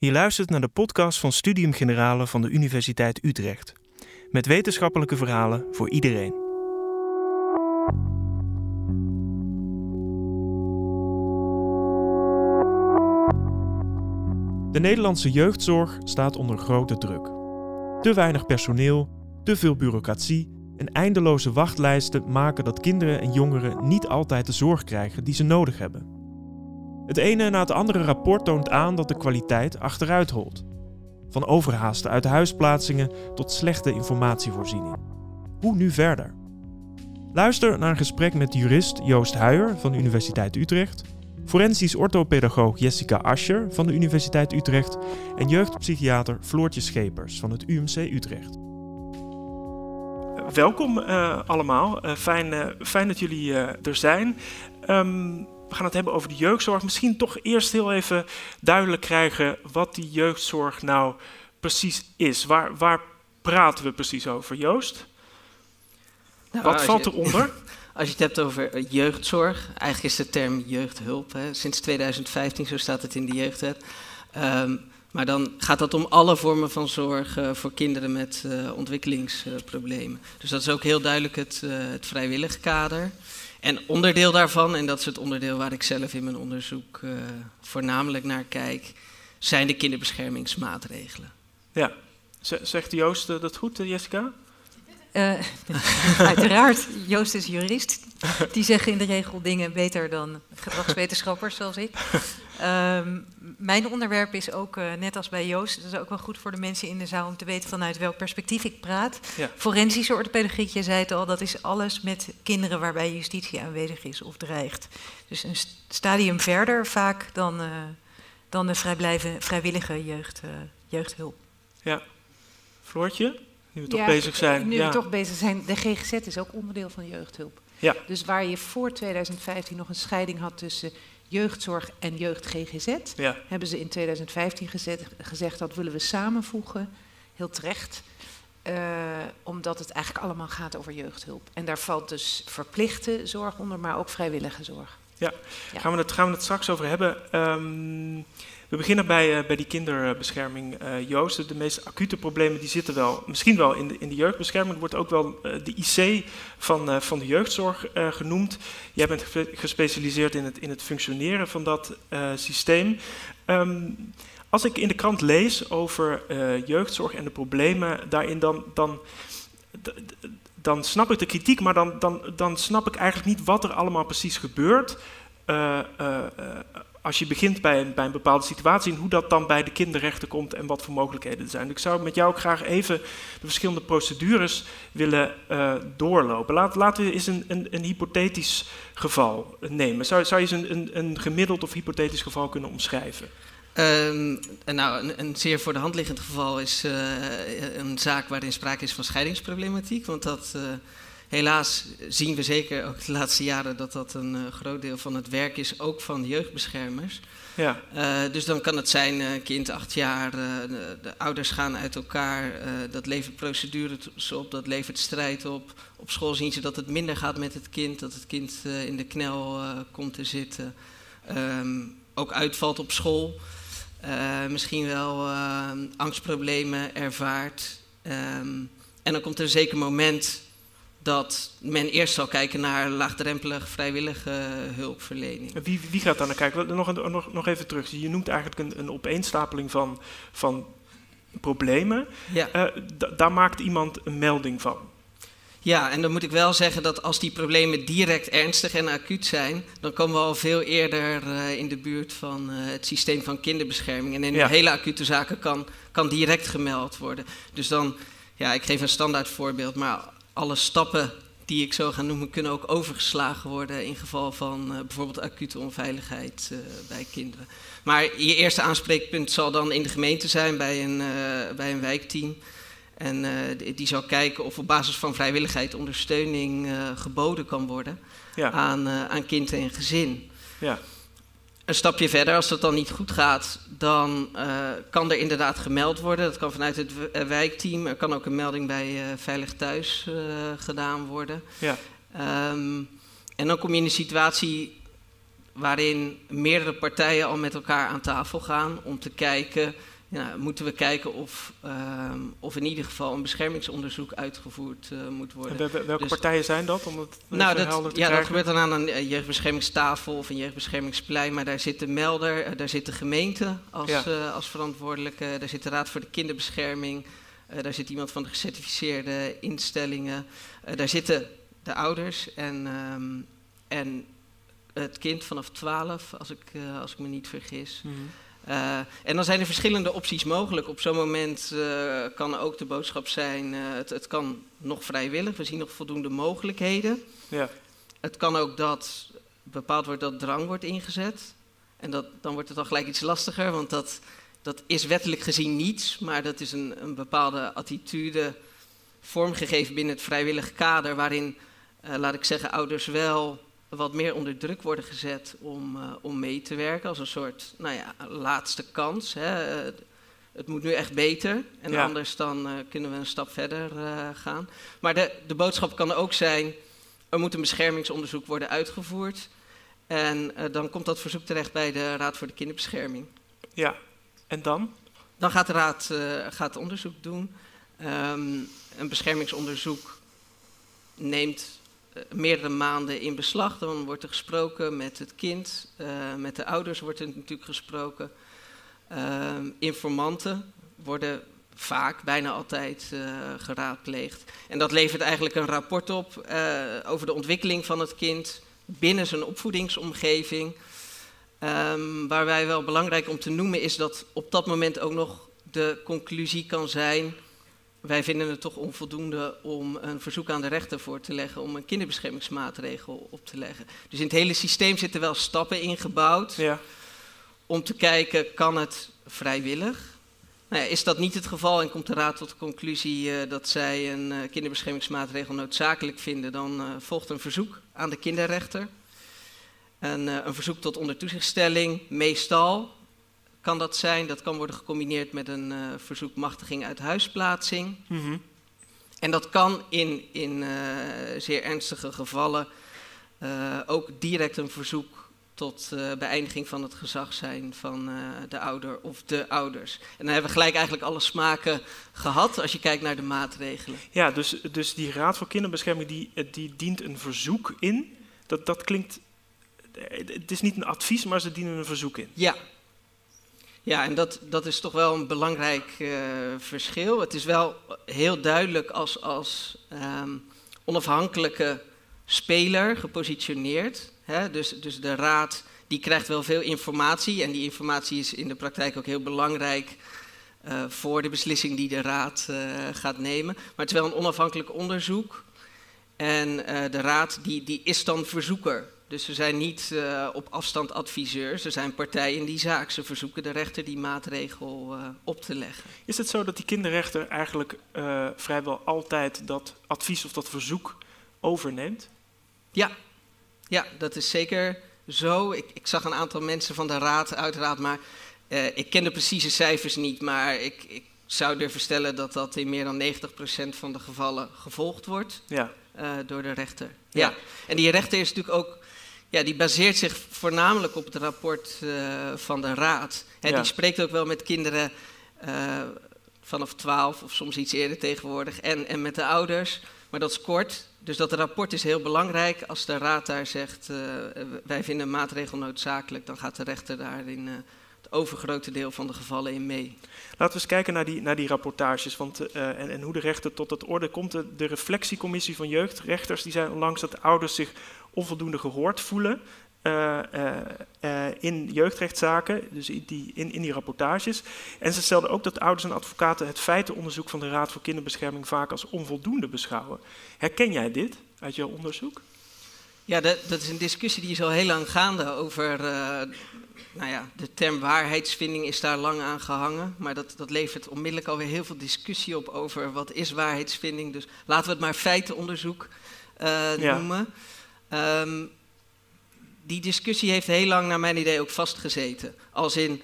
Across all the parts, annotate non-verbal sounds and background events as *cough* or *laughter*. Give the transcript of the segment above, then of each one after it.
Je luistert naar de podcast van Studium Generale van de Universiteit Utrecht. Met wetenschappelijke verhalen voor iedereen. De Nederlandse jeugdzorg staat onder grote druk. Te weinig personeel, te veel bureaucratie en eindeloze wachtlijsten maken dat kinderen en jongeren niet altijd de zorg krijgen die ze nodig hebben. Het ene na het andere rapport toont aan dat de kwaliteit achteruit holt. Van overhaaste uithuisplaatsingen tot slechte informatievoorziening. Hoe nu verder? Luister naar een gesprek met jurist Joost Huijer van de Universiteit Utrecht, forensisch orthopedagoog Jessica Ascher van de Universiteit Utrecht en jeugdpsychiater Floortje Schepers van het UMC Utrecht. Welkom uh, allemaal, uh, fijn, uh, fijn dat jullie er zijn. Um, we gaan het hebben over de jeugdzorg. Misschien toch eerst heel even duidelijk krijgen wat die jeugdzorg nou precies is. Waar, waar praten we precies over, Joost? Nou, wat valt eronder? *laughs* Als je het hebt over eh, jeugdzorg, eigenlijk is de term jeugdhulp. Hè. Sinds 2015, zo staat het in de jeugdwet. Um, maar dan gaat het om alle vormen van zorg uh, voor kinderen met uh, ontwikkelingsproblemen. dus dat is ook heel duidelijk het, het vrijwillig kader. En onderdeel daarvan, en dat is het onderdeel waar ik zelf in mijn onderzoek uh, voornamelijk naar kijk, zijn de kinderbeschermingsmaatregelen. Ja, zegt Joost dat goed, Jessica? Uh, *laughs* uiteraard, Joost is jurist. Die zeggen in de regel dingen beter dan gedragswetenschappers zoals ik. Um, mijn onderwerp is ook, uh, net als bij Joost, dat is ook wel goed voor de mensen in de zaal om te weten vanuit welk perspectief ik praat. Ja. Forensische orthopedagogiek, je zei het al, dat is alles met kinderen waarbij justitie aanwezig is of dreigt. Dus een stadium verder vaak dan, uh, dan de vrijwillige jeugd, jeugdhulp. Ja. Floortje? Nu we toch bezig zijn. Nu ja. we toch bezig zijn. De GGZ is ook onderdeel van de jeugdhulp. Ja. Dus waar je voor 2015 nog een scheiding had tussen jeugdzorg en jeugd GGZ, ja. hebben ze in 2015 gezet, gezegd dat willen we samenvoegen. Heel terecht. Uh, omdat het eigenlijk allemaal gaat over jeugdhulp. En daar valt dus verplichte zorg onder, maar ook vrijwillige zorg. Ja, ja. Gaan, we het, gaan we het straks over hebben. Um, we beginnen bij, uh, bij die kinderbescherming, uh, Joost. De meest acute problemen die zitten wel, misschien wel in de, in de jeugdbescherming. Er wordt ook wel uh, de IC van, van de jeugdzorg genoemd. Jij bent gespecialiseerd in het, in het functioneren van dat systeem. Um, als ik in de krant lees over jeugdzorg en de problemen daarin, dan, dan, dan snap ik de kritiek, maar dan, dan, dan snap ik eigenlijk niet wat er allemaal precies gebeurt. Uh, als je begint bij een, bij een bepaalde situatie en hoe dat dan bij de kinderrechten komt en wat voor mogelijkheden er zijn. Ik zou met jou ook graag even de verschillende procedures willen uh, doorlopen. Laat, laten we eens een, een, een hypothetisch geval nemen. Zou, zou je eens een, een, een gemiddeld of hypothetisch geval kunnen omschrijven? Um, nou, een, een, zeer voor de hand liggend geval is uh, een zaak waarin sprake is van scheidingsproblematiek. Want dat, uh, helaas zien we zeker ook de laatste jaren dat dat een uh, groot deel van het werk is, ook van jeugdbeschermers. Ja. dus dan kan het zijn, een kind acht jaar, de, de, ouders gaan uit elkaar, dat levert procedures op, dat levert strijd op. Op school zien ze dat het minder gaat met het kind, dat het kind in de knel komt te zitten. Um, ook uitvalt op school. Uh, misschien wel uh, angstproblemen ervaart. Um, en dan komt er een zeker moment dat men eerst zal kijken naar laagdrempelig vrijwillige hulpverlening. Wie, wie gaat daar naar kijken? Nog, nog, nog even terug. Je noemt eigenlijk een, een opeenstapeling van, van problemen. Ja. Uh, daar maakt iemand een melding van. Ja, en dan moet ik wel zeggen dat als die problemen direct ernstig en acuut zijn, dan komen we al veel eerder uh, in de buurt van uh, het systeem van kinderbescherming. En in ja. hele acute zaken kan, kan direct gemeld worden. Dus dan, ja, ik geef een standaard voorbeeld, maar alle stappen die ik zo ga noemen, kunnen ook overgeslagen worden in geval van uh, bijvoorbeeld acute onveiligheid bij kinderen. Maar je eerste aanspreekpunt zal dan in de gemeente zijn bij een, bij een wijkteam. En die zal kijken of op basis van vrijwilligheid ondersteuning geboden kan worden ja. aan, aan kind en gezin. Ja. Een stapje verder, als dat dan niet goed gaat, dan kan er inderdaad gemeld worden. Dat kan vanuit het wijkteam. Er kan ook een melding bij Veilig Thuis gedaan worden. Ja. Um, en dan kom je in een situatie waarin meerdere partijen al met elkaar aan tafel gaan om te kijken ja, moeten we kijken of, uh, of in ieder geval een beschermingsonderzoek uitgevoerd uh, moet worden. En welke dus, partijen zijn dat? Om het nou, dat, ja, dat gebeurt dan aan een eh, jeugdbeschermingstafel of een jeugdbeschermingsplein, maar daar zit de melder, uh, daar zit de gemeente als, ja. als verantwoordelijke, daar zit de Raad voor de Kinderbescherming, daar zit iemand van de gecertificeerde instellingen, daar zitten de ouders en, um, en het kind vanaf 12, als ik, als ik me niet vergis. Mm -hmm. Uh, en dan zijn er verschillende opties mogelijk. Op zo'n moment uh, kan ook de boodschap zijn, uh, het, het, kan nog vrijwillig, we zien nog voldoende mogelijkheden. Ja. Het kan ook dat bepaald wordt dat drang wordt ingezet. En dat, dan wordt het al gelijk iets lastiger, want dat, dat is wettelijk gezien niets, maar dat is een, een bepaalde attitude vormgegeven binnen het vrijwillig kader, waarin, laat ik zeggen, ouders wel wat meer onder druk worden gezet om, uh, om mee te werken. Als een soort nou ja, laatste kans. Hè. Uh, het moet nu echt beter. En ja. anders dan uh, kunnen we een stap verder gaan. Maar de, de boodschap kan ook zijn: er moet een beschermingsonderzoek worden uitgevoerd. En dan komt dat verzoek terecht bij de Raad voor de Kinderbescherming. Ja, en dan? Dan gaat de Raad gaat onderzoek doen. Um, een beschermingsonderzoek neemt eh, meerdere maanden in beslag. Dan wordt er gesproken met het kind, uh, met de ouders wordt er natuurlijk gesproken. Uh, informanten worden vaak, bijna altijd uh, geraadpleegd. En dat levert eigenlijk een rapport op over de ontwikkeling van het kind binnen zijn opvoedingsomgeving. Um, waarbij wel belangrijk om te noemen is dat op dat moment ook nog de conclusie kan zijn wij vinden het toch onvoldoende om een verzoek aan de rechter voor te leggen om een kinderbeschermingsmaatregel op te leggen. Dus in het hele systeem zitten wel stappen ingebouwd ja. om te kijken, kan het vrijwillig? Nou ja, is dat niet het geval en komt de Raad tot de conclusie uh, dat zij een uh, kinderbeschermingsmaatregel noodzakelijk vinden, dan uh, volgt een verzoek aan de kinderrechter. En, een verzoek tot ondertoezichtstelling, meestal kan dat zijn. Dat kan worden gecombineerd met een uh, verzoek machtiging uit huisplaatsing. Mm -hmm. En dat kan in, in uh, zeer ernstige gevallen uh, ook direct een verzoek tot beëindiging van het gezag zijn van de ouder of de ouders. En dan hebben we gelijk eigenlijk alle smaken gehad als je kijkt naar de maatregelen. Ja, dus, dus die Raad voor Kinderbescherming die, die dient een verzoek in. Dat, dat klinkt. Het is niet een advies, maar ze dienen een verzoek in. Ja, ja, en dat, dat is toch wel een belangrijk uh, verschil. Het is wel heel duidelijk als, als um, onafhankelijke speler gepositioneerd. Hè? Dus, dus de raad die krijgt wel veel informatie en die informatie is in de praktijk ook heel belangrijk uh, voor de beslissing die de raad uh, gaat nemen. Maar het is wel een onafhankelijk onderzoek en de raad die, die is dan verzoeker. Dus ze zijn niet uh, op afstand adviseurs, ze zijn partijen in die zaak. Ze verzoeken de rechter die maatregel uh, op te leggen. Is het zo dat die kinderrechter eigenlijk uh, vrijwel altijd dat advies of dat verzoek overneemt? Ja, ja dat is zeker zo. Ik, ik zag een aantal mensen van de raad, uiteraard, maar ik ken de precieze cijfers niet. Maar ik, ik zou durven stellen dat dat in meer dan 90% van de gevallen gevolgd wordt ja. door de rechter. Ja. ja. En die rechter is natuurlijk ook ja, die baseert zich voornamelijk op het rapport uh, van de Raad. Ja. Die spreekt ook wel met kinderen uh, vanaf 12 of soms iets eerder tegenwoordig en, en met de ouders. Maar dat is kort. Dus dat rapport is heel belangrijk. Als de Raad daar zegt, uh, wij vinden een maatregel noodzakelijk, dan gaat de rechter daar in het overgrote deel van de gevallen in mee. Laten we eens kijken naar die, naar die rapportages want, en, en hoe de rechter tot het orde komt. De, de reflectiecommissie van jeugdrechters die zei onlangs dat de ouders zich onvoldoende gehoord voelen uh, uh, in jeugdrechtszaken, dus in die, in, in die rapportages. En ze stelden ook dat ouders en advocaten het feitenonderzoek van de Raad voor Kinderbescherming vaak als onvoldoende beschouwen. Herken jij dit uit jouw onderzoek? Ja, dat, dat is een discussie die is al heel lang gaande over. nou ja, de term waarheidsvinding is daar lang aan gehangen. Maar dat, dat levert onmiddellijk alweer heel veel discussie op over wat is waarheidsvinding. Dus laten we het maar feitenonderzoek noemen. Um, die discussie heeft heel lang naar mijn idee ook vastgezeten. Als in,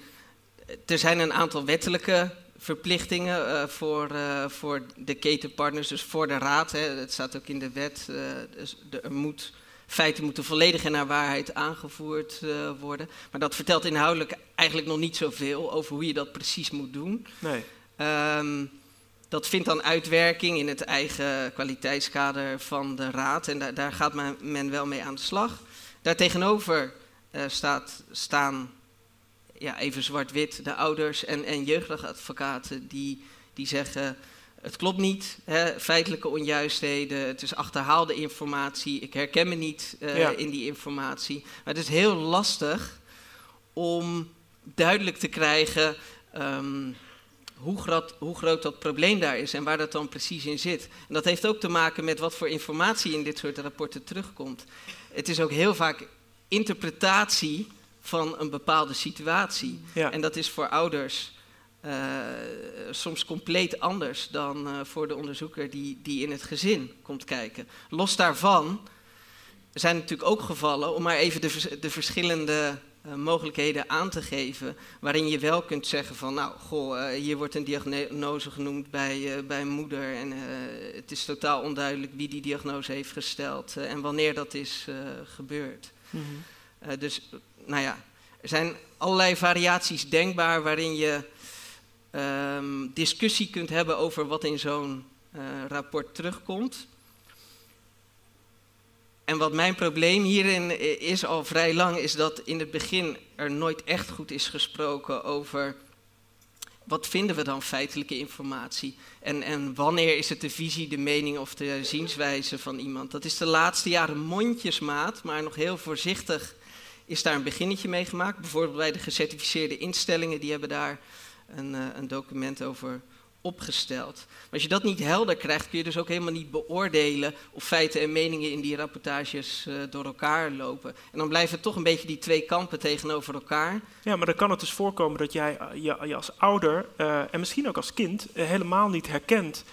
er zijn een aantal wettelijke verplichtingen uh, voor, uh, voor de ketenpartners, dus voor de raad. Hè. Het staat ook in de wet, uh, dus er moet feiten moeten volledig en naar waarheid aangevoerd worden. Maar dat vertelt inhoudelijk eigenlijk nog niet zoveel over hoe je dat precies moet doen. Nee. Ehm, dat vindt dan uitwerking in het eigen kwaliteitskader van de raad en daar gaat men, men, wel mee aan de slag. Daartegenover uh, staat, staan, ja, even zwart-wit, de ouders en, en jeugdadvocaten die, die zeggen... Het klopt niet, hè, feitelijke onjuistheden, het is achterhaalde informatie, ik herken me niet uh, in die informatie. Maar het is heel lastig om duidelijk te krijgen um, hoe groot, hoe groot dat probleem daar is en waar dat dan precies in zit. En dat heeft ook te maken met wat voor informatie in dit soort rapporten terugkomt. Het is ook heel vaak interpretatie van een bepaalde situatie. En dat is voor ouders uh, soms compleet anders dan uh, voor de onderzoeker die, die in het gezin komt kijken. Los daarvan zijn natuurlijk ook gevallen, om maar even de, de verschillende uh, mogelijkheden aan te geven, waarin je wel kunt zeggen van, nou, goh, hier wordt een diagnose genoemd bij, bij een moeder en het is totaal onduidelijk wie die diagnose heeft gesteld en wanneer dat is gebeurd. Mm -hmm. dus, nou ja, er zijn allerlei variaties denkbaar waarin je um, discussie kunt hebben over wat in zo'n uh, rapport terugkomt. En wat mijn probleem hierin is al vrij lang, is dat in het begin er nooit echt goed is gesproken over wat vinden we dan feitelijke informatie? En, en wanneer is het de visie, de mening of de zienswijze van iemand? Dat is de laatste jaren mondjesmaat, maar nog heel voorzichtig is daar een beginnetje mee gemaakt. Bijvoorbeeld bij de gecertificeerde instellingen, die hebben daar een, uh, een document over opgesteld. Maar als je dat niet helder krijgt, kun je dus ook helemaal niet beoordelen of feiten en meningen in die rapportages uh, door elkaar lopen. En dan blijven toch een beetje die twee kampen tegenover elkaar. Ja, maar dan kan het dus voorkomen dat jij uh, je, je, als ouder en misschien ook als kind helemaal niet herkent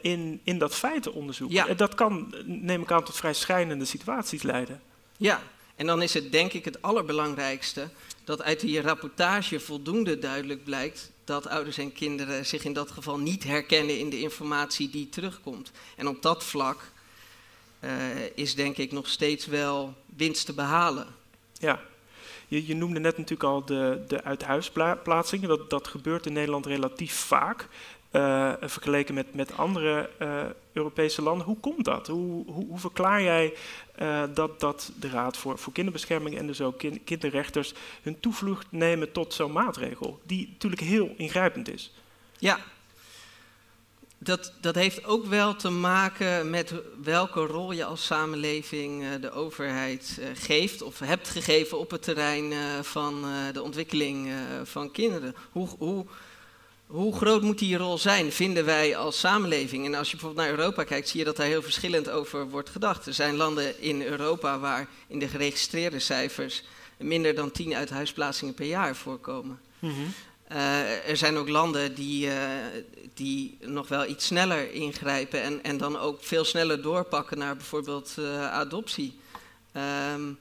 in, in dat feitenonderzoek. Ja. dat kan, neem ik aan, tot vrij schijnende situaties leiden. Ja, en dan is het denk ik het allerbelangrijkste dat uit die rapportage voldoende duidelijk blijkt dat ouders en kinderen zich in dat geval niet herkennen in de informatie die terugkomt. En op dat vlak uh, is denk ik nog steeds wel winst te behalen. Ja, je, je noemde net natuurlijk al de, de uithuisplaatsingen. Dat, dat gebeurt in Nederland relatief vaak. Uh, vergeleken met, met andere uh, Europese landen. Hoe komt dat? Hoe, hoe, hoe verklaar jij uh, dat, dat de Raad voor, voor Kinderbescherming en dus ook kind, kinderrechters hun toevlucht nemen tot zo'n maatregel, die natuurlijk heel ingrijpend is? Ja, dat, dat heeft ook wel te maken met welke rol je als samenleving de overheid geeft of hebt gegeven op het terrein van de ontwikkeling van kinderen. Hoe, hoe hoe groot moet die rol zijn, vinden wij als samenleving? En als je bijvoorbeeld naar Europa kijkt, zie je dat daar heel verschillend over wordt gedacht. Er zijn landen in Europa waar in de geregistreerde cijfers minder dan 10 uithuisplaatsingen per jaar voorkomen. Mm -hmm. uh, er zijn ook landen die, uh, die nog wel iets sneller ingrijpen en, en dan ook veel sneller doorpakken naar bijvoorbeeld uh, adoptie. Um,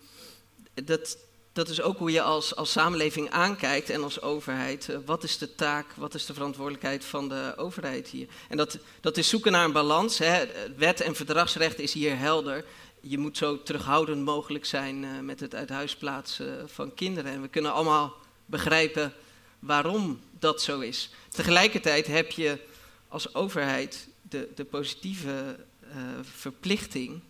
dat, dat is ook hoe je als, als samenleving aankijkt en als overheid. Uh, wat is de taak, wat is de verantwoordelijkheid van de overheid hier? En dat, dat is zoeken naar een balans. Hè. Wet en verdragsrecht is hier helder. Je moet zo terughoudend mogelijk zijn uh, met het uit huis plaatsen van kinderen. En we kunnen allemaal begrijpen waarom dat zo is. Tegelijkertijd heb je als overheid de, de positieve uh, verplichting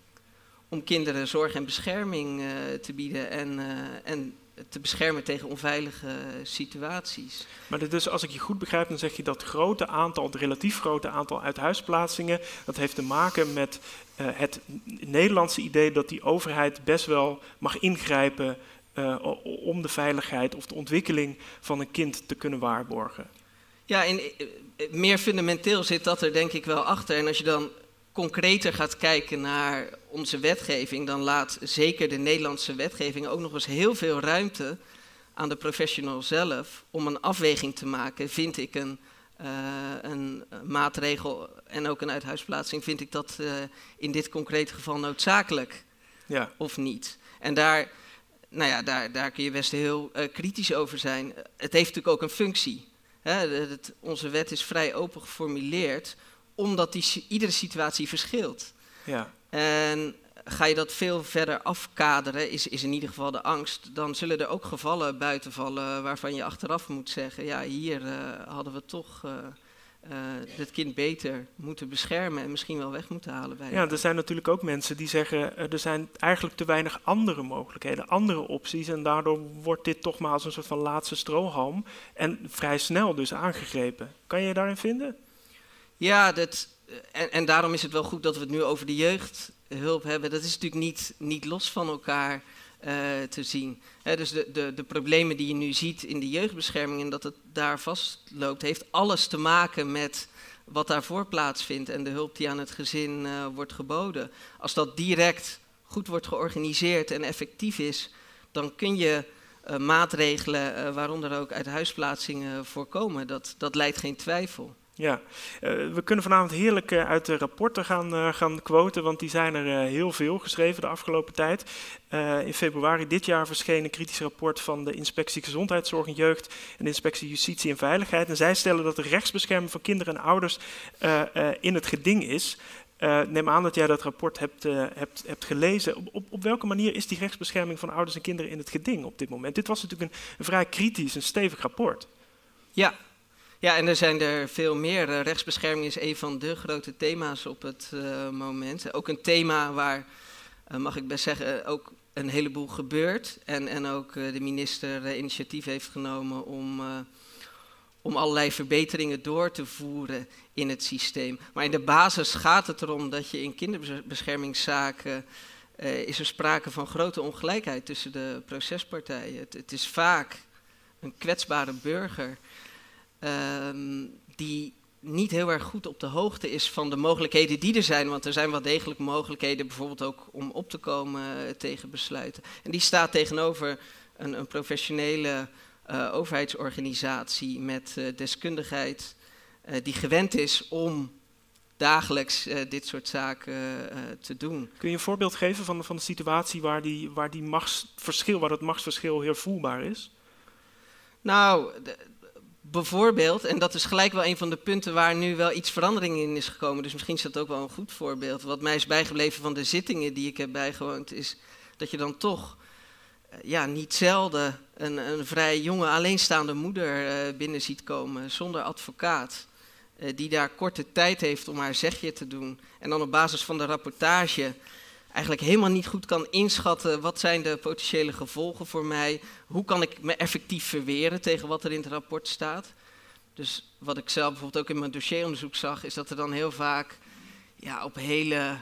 om kinderen zorg en bescherming uh, te bieden en, uh, en te beschermen tegen onveilige situaties. Maar dus als ik je goed begrijp, dan zeg je dat grote aantal, het relatief grote aantal uithuisplaatsingen, dat heeft te maken met uh, het Nederlandse idee dat die overheid best wel mag ingrijpen om de veiligheid of de ontwikkeling van een kind te kunnen waarborgen. Ja, en meer fundamenteel zit dat er denk ik wel achter. En als je dan concreter gaat kijken naar onze wetgeving, dan laat zeker de Nederlandse wetgeving ook nog eens heel veel ruimte aan de professional zelf om een afweging te maken. Vind ik een, uh, een maatregel en ook een uithuisplaatsing, vind ik dat uh, in dit concrete geval noodzakelijk ja. of niet? En daar, nou ja, daar, daar kun je best heel uh, kritisch over zijn. Het heeft natuurlijk ook een functie. Hè? Het, onze wet is vrij open geformuleerd omdat die, iedere situatie verschilt. Ja. En ga je dat veel verder afkaderen, is, is in ieder geval de angst, dan zullen er ook gevallen buiten vallen waarvan je achteraf moet zeggen, ja, hier hadden we toch uh, het kind beter moeten beschermen en misschien wel weg moeten halen. Bij ja, er zijn natuurlijk ook mensen die zeggen er zijn eigenlijk te weinig andere mogelijkheden, andere opties en daardoor wordt dit toch maar als een soort van laatste strohalm en vrij snel dus aangegrepen. Kan je je daarin vinden? Ja, dat, en, en daarom is het wel goed dat we het nu over de jeugdhulp hebben. Dat is natuurlijk niet, niet los van elkaar. Uh, te zien. dus de, de, de, problemen die je nu ziet in de jeugdbescherming en dat het daar vastloopt, heeft alles te maken met wat daarvoor plaatsvindt en de hulp die aan het gezin uh, wordt geboden. Als dat direct goed wordt georganiseerd en effectief is, dan kun je maatregelen, waaronder ook uit huisplaatsingen, voorkomen. Dat, dat leidt geen twijfel. Ja, uh, we kunnen vanavond heerlijk uh, uit de rapporten gaan, uh, gaan quoten, want die zijn er heel veel geschreven de afgelopen tijd. in februari dit jaar verscheen een kritisch rapport van de Inspectie Gezondheidszorg en Jeugd en de Inspectie Justitie en Veiligheid. En zij stellen dat de rechtsbescherming van kinderen en ouders in het geding is. neem aan dat jij dat rapport hebt, hebt, hebt gelezen. Op, op, op, welke manier is die rechtsbescherming van ouders en kinderen in het geding op dit moment? Dit was natuurlijk een, een vrij kritisch en stevig rapport. Ja, ja, en er zijn er veel meer. Eh, rechtsbescherming is een van de grote thema's op het uh, moment. Ook een thema waar, uh, mag ik best zeggen, ook een heleboel gebeurt. En, en ook de minister initiatief heeft genomen om, om allerlei verbeteringen door te voeren in het systeem. Maar in de basis gaat het erom dat je in kinderbeschermingszaken is er sprake van grote ongelijkheid tussen de procespartijen. Het is vaak een kwetsbare burger Ehm, die niet heel erg goed op de hoogte is van de mogelijkheden die er zijn. Want er zijn wel degelijk mogelijkheden, bijvoorbeeld ook om op te komen uh, tegen besluiten. En die staat tegenover een, een professionele uh, overheidsorganisatie met uh, deskundigheid, die gewend is om dagelijks dit soort zaken te doen. Kun je een voorbeeld geven van, van de situatie waar, die, waar, die machtsverschil, waar dat machtsverschil heel voelbaar is? Nou, de, bijvoorbeeld, en dat is gelijk wel een van de punten waar nu wel iets verandering in is gekomen, dus misschien is dat ook wel een goed voorbeeld. Wat mij is bijgebleven van de zittingen die ik heb bijgewoond, is dat je dan toch eh, ja, niet zelden een, een vrij jonge alleenstaande moeder uh, binnen ziet komen zonder advocaat. Uh, die daar korte tijd heeft om haar zegje te doen. En dan op basis van de rapportage eigenlijk helemaal niet goed kan inschatten wat zijn de potentiële gevolgen voor mij, hoe kan ik me effectief verweren tegen wat er in het rapport staat. Dus wat ik zelf bijvoorbeeld ook in mijn dossieronderzoek zag, is dat er dan heel vaak ja, op hele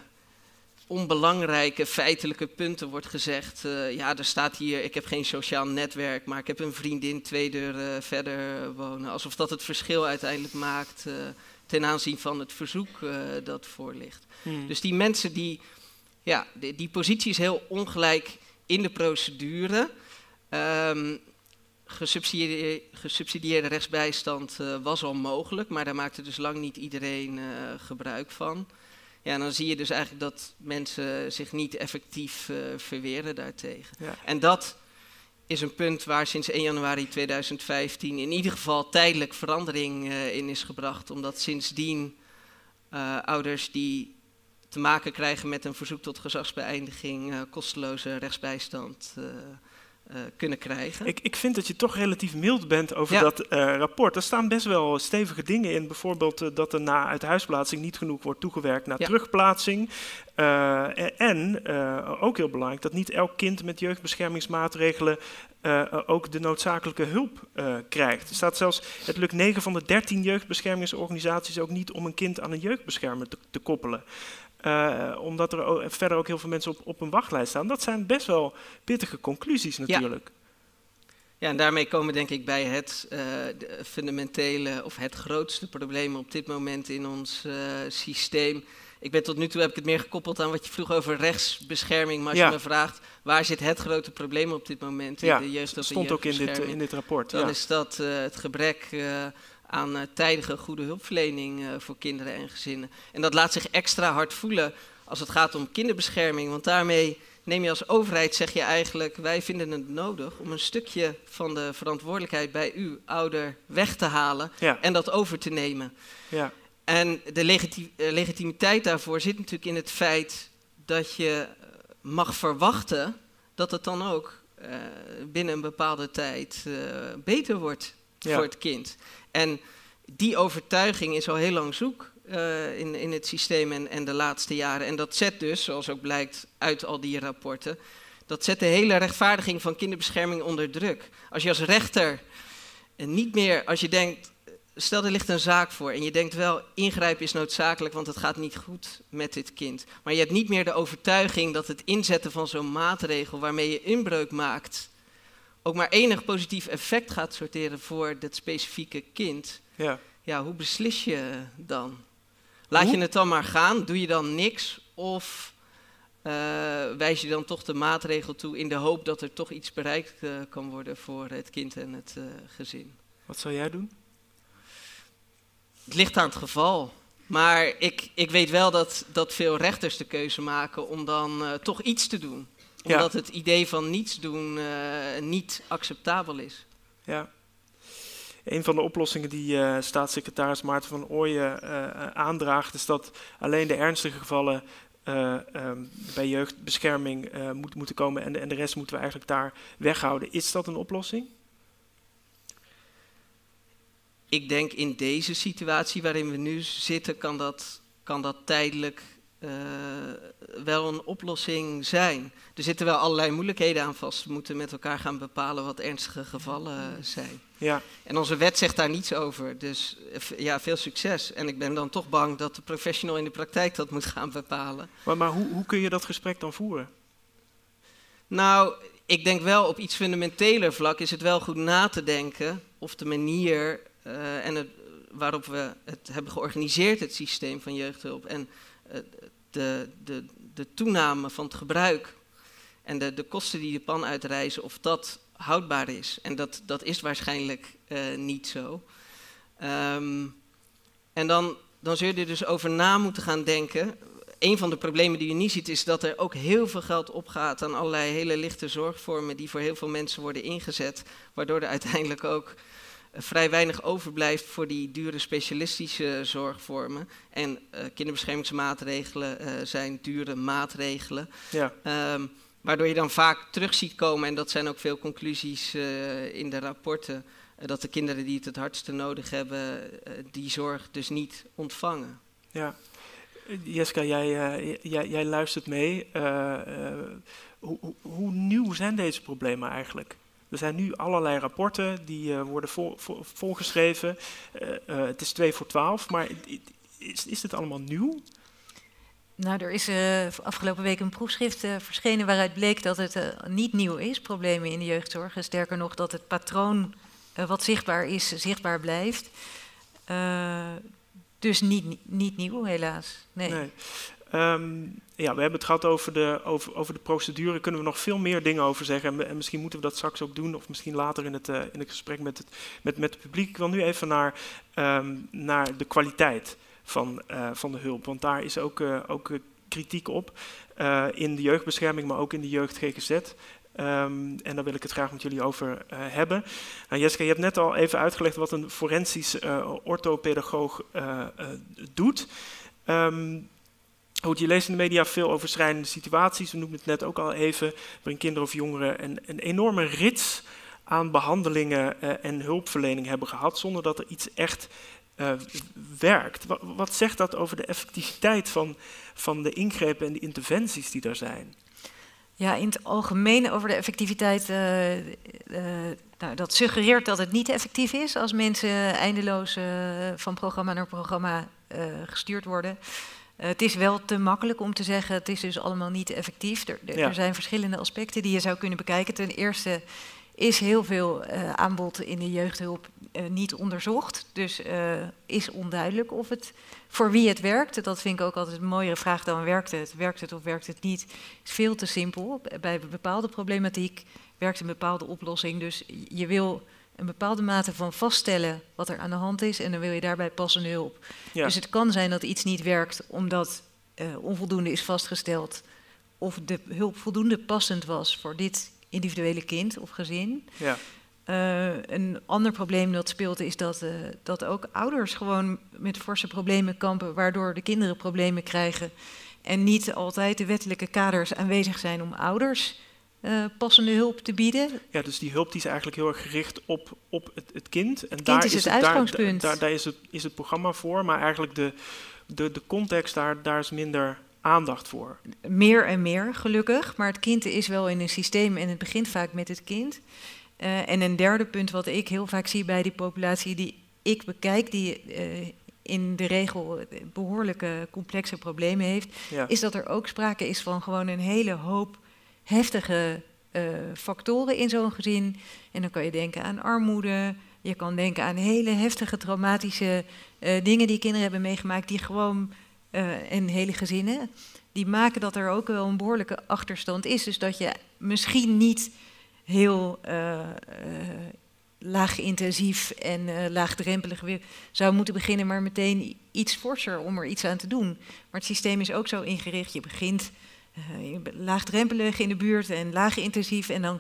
onbelangrijke feitelijke punten wordt gezegd. Uh, ja, er staat hier, ik heb geen sociaal netwerk, maar ik heb een vriendin twee deuren verder wonen. Alsof dat het verschil uiteindelijk maakt uh, ten aanzien van het verzoek uh, dat voor ligt. Hmm. Dus die mensen die ja, die, die positie is heel ongelijk in de procedure. Um, gesubsidieerde, gesubsidieerde rechtsbijstand uh, was al mogelijk, maar daar maakte dus lang niet iedereen uh, gebruik van. Ja, dan zie je dus eigenlijk dat mensen zich niet effectief uh, verweren daartegen. Ja. En dat is een punt waar sinds 1 januari 2015 in ieder geval tijdelijk verandering in is gebracht, omdat sindsdien ouders die te maken krijgen met een verzoek tot gezagsbeëindiging, uh, kosteloze rechtsbijstand uh, uh, kunnen krijgen. Ik, ik vind dat je toch relatief mild bent over dat rapport. Er staan best wel stevige dingen in. Bijvoorbeeld dat er na uithuisplaatsing niet genoeg wordt toegewerkt naar terugplaatsing. en ook heel belangrijk dat niet elk kind met jeugdbeschermingsmaatregelen ook de noodzakelijke hulp krijgt. Er staat zelfs, het lukt 9 van de 13 jeugdbeschermingsorganisaties ook niet om een kind aan een jeugdbeschermer te, te koppelen. Uh, omdat er verder ook heel veel mensen op, op een wachtlijst staan. Dat zijn best wel pittige conclusies natuurlijk. Ja, ja en daarmee komen we denk ik bij het uh, fundamentele of het grootste probleem op dit moment in ons uh, systeem. Ik ben tot nu toe heb ik het meer gekoppeld aan wat je vroeg over rechtsbescherming. Maar als ja. je me vraagt waar zit het grote probleem op dit moment in ja, de jeugd dat stond ook in dit, in dit rapport. Dan is dat het gebrek aan uh, tijdige goede hulpverlening uh, voor kinderen en gezinnen. En dat laat zich extra hard voelen als het gaat om kinderbescherming, want daarmee neem je als overheid, zeg je eigenlijk, wij vinden het nodig om een stukje van de verantwoordelijkheid bij uw ouder weg te halen ja. en dat over te nemen. Ja. En de legiti uh, legitimiteit daarvoor zit natuurlijk in het feit dat je mag verwachten dat het dan ook binnen een bepaalde tijd beter wordt voor het kind. En die overtuiging is al heel lang zoek in, in het systeem en, en de laatste jaren. En dat zet dus, zoals ook blijkt uit al die rapporten, dat zet de hele rechtvaardiging van kinderbescherming onder druk. Als je als rechter niet meer, als je denkt, stel er ligt een zaak voor en je denkt wel, ingrijpen is noodzakelijk, want het gaat niet goed met dit kind. Maar je hebt niet meer de overtuiging dat het inzetten van zo'n maatregel waarmee je inbreuk maakt, ook maar enig positief effect gaat sorteren voor dat specifieke kind. Ja. Ja, hoe beslis je dan? Laat je het dan maar gaan? Doe je dan niks? Of uh, wijs je dan toch de maatregel toe in de hoop dat er toch iets bereikt uh, kan worden voor het kind en het uh, gezin? Wat zou jij doen? Het ligt aan het geval. Maar ik, ik weet wel dat, dat veel rechters de keuze maken om dan toch iets te doen. Omdat het idee van niets doen niet acceptabel is. Ja. Een van de oplossingen die staatssecretaris Maarten van Ooyen aandraagt, is dat alleen de ernstige gevallen uh, um, bij jeugdbescherming uh, moet, moeten komen en de, en de rest moeten we eigenlijk daar weghouden. Is dat een oplossing? Ik denk in deze situatie waarin we nu zitten, kan dat, kan dat tijdelijk uh, wel een oplossing zijn. Er zitten wel allerlei moeilijkheden aan vast. We moeten met elkaar gaan bepalen wat ernstige gevallen zijn. Ja. En onze wet zegt daar niets over. Dus ja, veel succes. En ik ben dan toch bang dat de professional in de praktijk dat moet gaan bepalen. Maar, maar hoe, hoe kun je dat gesprek dan voeren? Nou, ik denk wel op iets fundamenteler vlak is het wel goed na te denken of de manier uh, en het, waarop we het hebben georganiseerd, het systeem van jeugdhulp, en uh, de, de, de toename van het gebruik en de, de kosten die de pan uitreizen, of dat houdbaar is. En dat, dat is waarschijnlijk uh, niet zo. Um, en dan, dan zul je er dus over na moeten gaan denken. Een van de problemen die je niet ziet is dat er ook heel veel geld opgaat aan allerlei hele lichte zorgvormen die voor heel veel mensen worden ingezet, waardoor er uiteindelijk ook vrij weinig overblijft voor die dure specialistische zorgvormen. En uh, kinderbeschermingsmaatregelen uh, zijn dure maatregelen. Ja. Um, waardoor je dan vaak terug ziet komen, en dat zijn ook veel conclusies uh, in de rapporten, dat de kinderen die het het hardste nodig hebben, die zorg dus niet ontvangen. Ja. Jeska, jij, jij, jij luistert mee. Hoe, hoe, hoe nieuw zijn deze problemen eigenlijk? Er zijn nu allerlei rapporten die uh, worden vol, vol, volgeschreven. Uh, uh, het is 2 voor 12, maar is, is dit allemaal nieuw? Nou, er is afgelopen week een proefschrift verschenen waaruit bleek dat het niet nieuw is, problemen in de jeugdzorg. En sterker nog, dat het patroon wat zichtbaar is, zichtbaar blijft. dus niet, niet nieuw, helaas. Nee. nee. Um, ja, we hebben het gehad over de, over, over de procedure. Kunnen we nog veel meer dingen over zeggen? En, en misschien moeten we dat straks ook doen, of misschien later in het, uh, in het gesprek met het, met, met het publiek. Ik wil nu even naar, um, naar de kwaliteit van, uh, van de hulp. Want daar is ook, uh, ook kritiek op. in de jeugdbescherming, maar ook in de jeugd GGZ. Um, en daar wil ik het graag met jullie over hebben. Nou, Jessica, je hebt net al even uitgelegd wat een forensisch orthopedagoog doet. Um, Je leest in de media veel over schrijnende situaties. We noemden het net ook al even, waarin kinderen of jongeren een, een enorme rits aan behandelingen uh, en hulpverlening hebben gehad, zonder dat er iets echt uh, werkt. Wat, zegt dat over de effectiviteit van, van de ingrepen en de interventies die er zijn? Ja, in het algemeen over de effectiviteit, uh, nou, dat suggereert dat het niet effectief is als mensen eindeloos van programma naar programma gestuurd worden. Uh, het is wel te makkelijk om te zeggen, het is dus allemaal niet effectief. Er, er, er, zijn verschillende aspecten die je zou kunnen bekijken. Ten eerste is heel veel uh, aanbod in de jeugdhulp uh, niet onderzocht. Dus is onduidelijk of het voor wie het werkt. Dat vind ik ook altijd een mooiere vraag dan werkt het. Werkt het of werkt het niet? is veel te simpel. Bij bepaalde problematiek werkt een bepaalde oplossing. Dus je wil een bepaalde mate van vaststellen wat er aan de hand is en dan wil je daarbij passende hulp. Dus het kan zijn dat iets niet werkt omdat uh, onvoldoende is vastgesteld of de hulp voldoende passend was voor dit individuele kind of gezin. Ja. Uh, een ander probleem dat speelt is dat, uh, dat ook ouders gewoon met forse problemen kampen, waardoor de kinderen problemen krijgen en niet altijd de wettelijke kaders aanwezig zijn om ouders uh, passende hulp te bieden. Ja, dus die hulp die is eigenlijk heel erg gericht op, op het, het kind. En daar is het, uitgangspunt. Daar, daar, is, het, is het programma voor, maar eigenlijk de, de, de context, daar, daar is minder aandacht voor. Meer en meer, gelukkig. Maar het kind is wel in een systeem en het begint vaak met het kind. Uh, en een derde punt wat ik heel vaak zie bij die populatie die ik bekijk, die uh, in de regel behoorlijke complexe problemen heeft, is dat er ook sprake is van gewoon een hele hoop heftige uh, factoren in zo'n gezin. En dan kan je denken aan armoede, je kan denken aan hele heftige traumatische uh, dingen die kinderen hebben meegemaakt, die gewoon, uh, en hele gezinnen, die maken dat er ook wel een behoorlijke achterstand is. Dus dat je misschien niet heel laag intensief en laagdrempelig weer zou moeten beginnen, maar meteen iets forser om er iets aan te doen. Maar het systeem is ook zo ingericht, je begint uh, laagdrempelig in de buurt en laag intensief en dan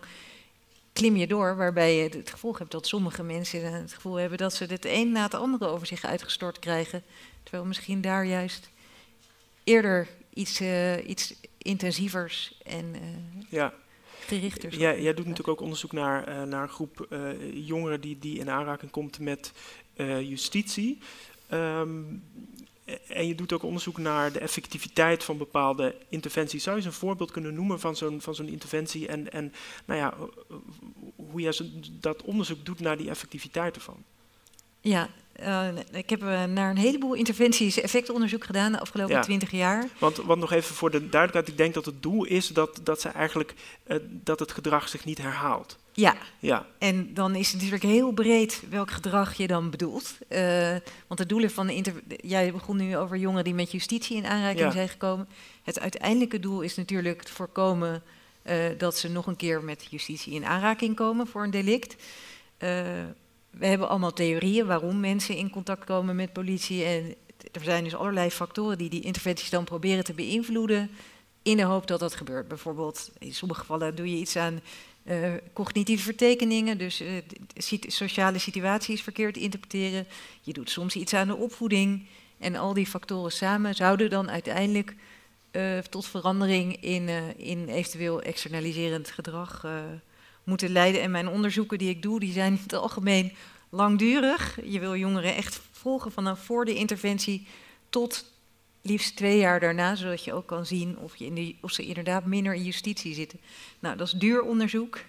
klim je door, waarbij je het gevoel hebt dat sommige mensen het gevoel hebben dat ze het een na het andere over zich uitgestort krijgen, terwijl misschien daar juist eerder iets, uh, iets intensievers en ja gerichter. Ja, jij doet natuurlijk ook onderzoek naar, uh, naar een groep uh, jongeren die, die in aanraking komt met uh, justitie. Um, en je doet ook onderzoek naar de effectiviteit van bepaalde interventies. Zou je eens een voorbeeld kunnen noemen van zo'n, van zo'n interventie en, en nou ja, hoe je dat onderzoek doet naar die effectiviteit ervan? Ja, uh, ik heb uh, naar een heleboel interventies effectonderzoek gedaan de afgelopen twintig jaar. Want, want nog even voor de duidelijkheid, ik denk dat het doel is dat, dat, ze eigenlijk, uh, dat het gedrag zich niet herhaalt. Ja. ja, en dan is het natuurlijk heel breed welk gedrag je dan bedoelt. want de doelen van de jij begon nu over jongeren die met justitie in aanraking zijn gekomen. Het uiteindelijke doel is natuurlijk te voorkomen dat ze nog een keer met justitie in aanraking komen voor een delict we hebben allemaal theorieën waarom mensen in contact komen met politie. En er zijn dus allerlei factoren die die interventies dan proberen te beïnvloeden. In de hoop dat dat gebeurt. Bijvoorbeeld, in sommige gevallen doe je iets aan uh, cognitieve vertekeningen. Dus uh, sociale situaties verkeerd interpreteren. Je doet soms iets aan de opvoeding. En al die factoren samen zouden dan uiteindelijk uh, tot verandering in, in eventueel externaliserend gedrag moeten leiden. En mijn onderzoeken die ik doe, die zijn in het algemeen langdurig. Je wil jongeren echt volgen vanaf voor de interventie tot liefst twee jaar daarna, zodat je ook kan zien of, je in de, of ze inderdaad minder in justitie zitten. Nou, dat is duur onderzoek,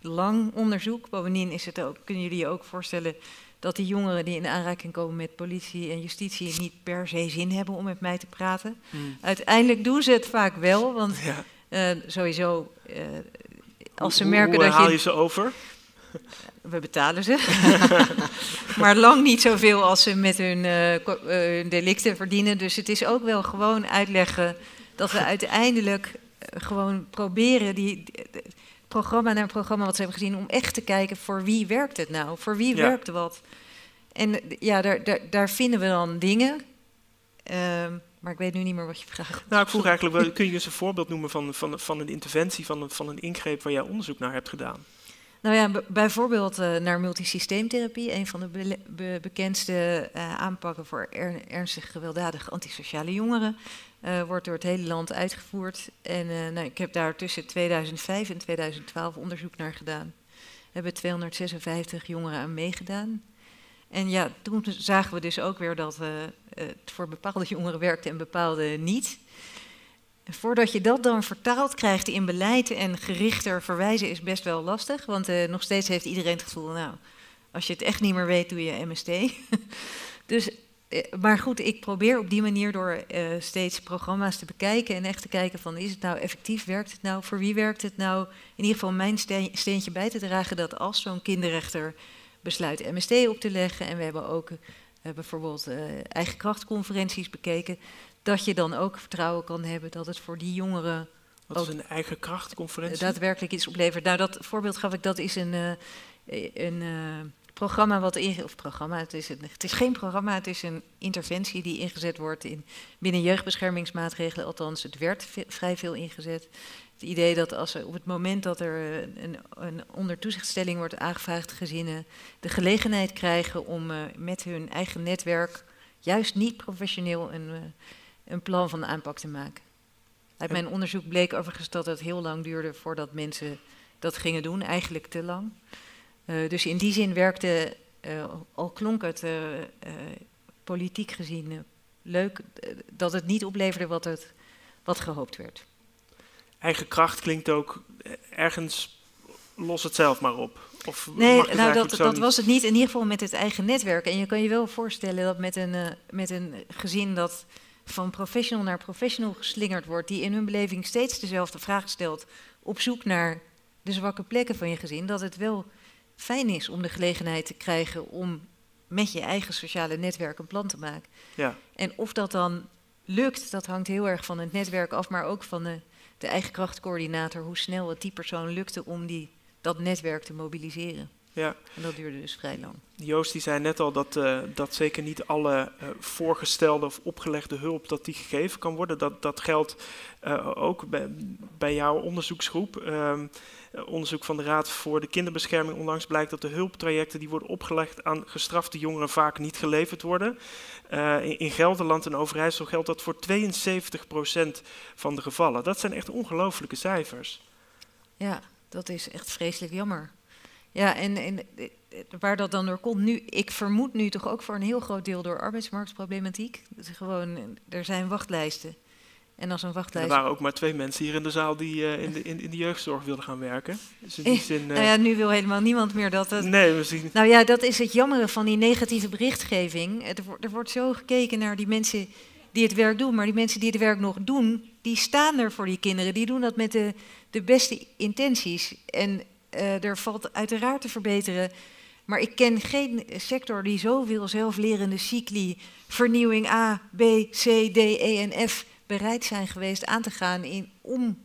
lang onderzoek. Bovendien is het ook, kunnen jullie je ook voorstellen dat die jongeren die in aanraking komen met politie en justitie niet per se zin hebben om met mij te praten. Hmm. Uiteindelijk doen ze het vaak wel, want ja. uh, sowieso uh, als ze merken hoe, dat haal je... ze over? *laughs* We betalen ze. *laughs* maar lang niet zoveel als ze met hun, uh, delicten verdienen. Dus het is ook wel gewoon uitleggen dat we uiteindelijk uh, gewoon proberen die, programma naar programma wat ze hebben gezien om echt te kijken voor wie werkt het nou? Voor wie ja. werkt wat? En ja, daar, daar, daar vinden we dan dingen. Ehm, maar ik weet nu niet meer wat je vraagt. Nou, ik vroeg eigenlijk, wel, kun je eens een voorbeeld noemen van, van, van een interventie, van van een ingreep waar jij onderzoek naar hebt gedaan? Nou ja, bijvoorbeeld uh, naar multisysteemtherapie, een van de be bekendste uh, aanpakken voor er ernstig gewelddadige antisociale jongeren, uh, wordt door het hele land uitgevoerd. En nou, ik heb daar tussen 2005 en 2012 onderzoek naar gedaan. We hebben 256 jongeren aan meegedaan. En ja, toen zagen we dus ook weer dat het voor bepaalde jongeren werkte en bepaalde niet. Voordat je dat dan vertaald krijgt in beleid en gerichter verwijzen is best wel lastig. Want uh, nog steeds heeft iedereen het gevoel, nou, als je het echt niet meer weet, doe je MST. *laughs* dus, uh, maar goed, ik probeer op die manier door steeds programma's te bekijken en echt te kijken van, is het nou effectief, werkt het nou, voor wie werkt het nou? In ieder geval mijn steentje bij te dragen dat als zo'n kinderrechter besluit MST op te leggen. En we hebben ook bijvoorbeeld uh, eigen krachtconferenties bekeken. Dat je dan ook vertrouwen kan hebben dat het voor die jongeren. Wat is een eigen krachtconferentie? daadwerkelijk iets oplevert. Nou, dat voorbeeld gaf ik, dat is een, uh, een programma wat in, of programma, het is, een, het is geen programma, het is een interventie die ingezet wordt in, binnen jeugdbeschermingsmaatregelen. Althans, het werd vrij veel ingezet. Het idee dat als er op het moment dat er een, een onder toezichtstelling wordt aangevraagd, gezinnen de gelegenheid krijgen om uh, met hun eigen netwerk, juist niet professioneel, een, uh, een plan van aanpak te maken. Uit mijn onderzoek bleek overigens dat het heel lang duurde voordat mensen dat gingen doen, eigenlijk te lang. Uh, dus in die zin werkte, uh, al klonk het uh, politiek gezien leuk, dat het niet opleverde wat, het, wat gehoopt werd. Eigen kracht klinkt ook ergens los het zelf maar op. Of nee, nou dat, dat was het niet. In ieder geval met het eigen netwerk. En je kan je wel voorstellen dat met een, met een gezin dat van professional naar professional geslingerd wordt, die in hun beleving steeds dezelfde vraag stelt, op zoek naar de zwakke plekken van je gezin, dat het wel fijn is om de gelegenheid te krijgen om met je eigen sociale netwerk een plan te maken. Ja. En of dat dan lukt, dat hangt heel erg van het netwerk af, maar ook van de, de eigen krachtcoördinator, hoe snel het die persoon lukte om die, dat netwerk te mobiliseren. Ja. En dat duurde dus vrij lang. Joost die zei net al dat, uh, dat zeker niet alle uh, voorgestelde of opgelegde hulp dat die gegeven kan worden. Dat, dat geldt uh, ook bij, bij jouw onderzoeksgroep. Ehm, onderzoek van de Raad voor de Kinderbescherming onlangs blijkt dat de hulptrajecten die worden opgelegd aan gestrafte jongeren vaak niet geleverd worden. In, in, Gelderland en Overijssel geldt dat voor 72% van de gevallen. Dat zijn echt ongelooflijke cijfers. Ja, dat is echt vreselijk jammer. Ja, en, en eh, waar dat dan door komt, nu, ik vermoed nu toch ook voor een heel groot deel door arbeidsmarktproblematiek. Gewoon, er zijn wachtlijsten. En als een wachtlijst. Er waren ook maar twee mensen hier in de zaal die uh, in, de, in, in, de jeugdzorg wilden gaan werken. Dus in die zin, uh... nou ja, nu wil helemaal niemand meer dat het. Nee, zien. Nou ja, dat is het jammere van die negatieve berichtgeving. Er, er wordt zo gekeken naar die mensen die het werk doen, maar die mensen die het werk nog doen, die staan er voor die kinderen. Die doen dat met de, de beste intenties. En uh, er valt uiteraard te verbeteren. Maar ik ken geen sector die zoveel zelflerende cycli, vernieuwing A, B, C, D, E en F bereid zijn geweest aan te gaan in, om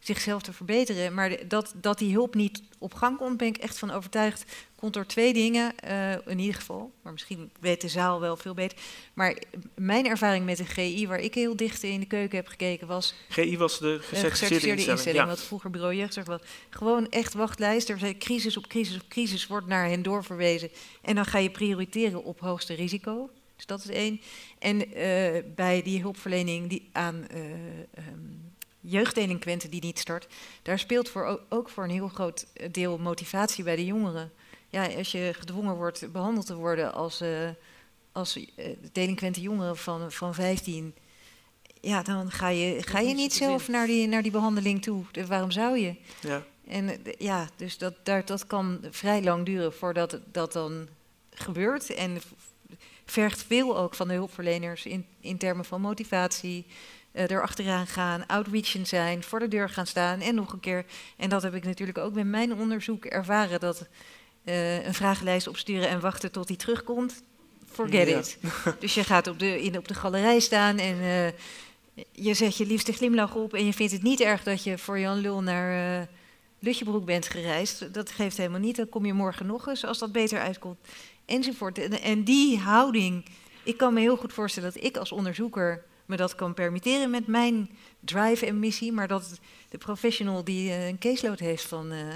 zichzelf te verbeteren. Maar dat, dat die hulp niet op gang komt, ben ik echt van overtuigd. Komt door twee dingen, uh, in ieder geval. Maar misschien weet de zaal wel veel beter. Maar mijn ervaring met de GI, waar ik heel dicht in de keuken heb gekeken, was... GI was de gecertificeerde instelling, wat vroeger bureau jeugdzorg was. Gewoon echt wachtlijst. Er zijn crisis op crisis op crisis, wordt naar hen doorverwezen. En dan ga je prioriteren op hoogste risico. Dus dat is één. En uh, bij die hulpverlening die aan... Uh, um, jeugddelinquenten die niet start, daar speelt voor ook voor een heel groot deel motivatie bij de jongeren. Ja, als je gedwongen wordt behandeld te worden als, uh, als uh, delinquente jongeren van, van 15, ja, dan ga je, ga je niet zelf naar die, naar die behandeling toe. Waarom zou je? Ja. En ja, dus dat, daar, dat kan vrij lang duren voordat dat dan gebeurt. En vergt veel ook van de hulpverleners in, in termen van motivatie, uh, erachteraan gaan, outreachen zijn, voor de deur gaan staan en nog een keer. En dat heb ik natuurlijk ook met mijn onderzoek ervaren, dat uh, een vragenlijst opsturen en wachten tot hij terugkomt, forget it. *laughs* Dus je gaat op de, in, op de galerij staan en uh, je zet je liefste glimlach op en je vindt het niet erg dat je voor Jan Lul naar Lutjebroek bent gereisd. Dat geeft helemaal niet, dan kom je morgen nog eens als dat beter uitkomt. Enzovoort. En, en die houding, ik kan me heel goed voorstellen dat ik als onderzoeker me dat kan permitteren met mijn drive en missie, maar dat de professional die uh, een caseload heeft van uh,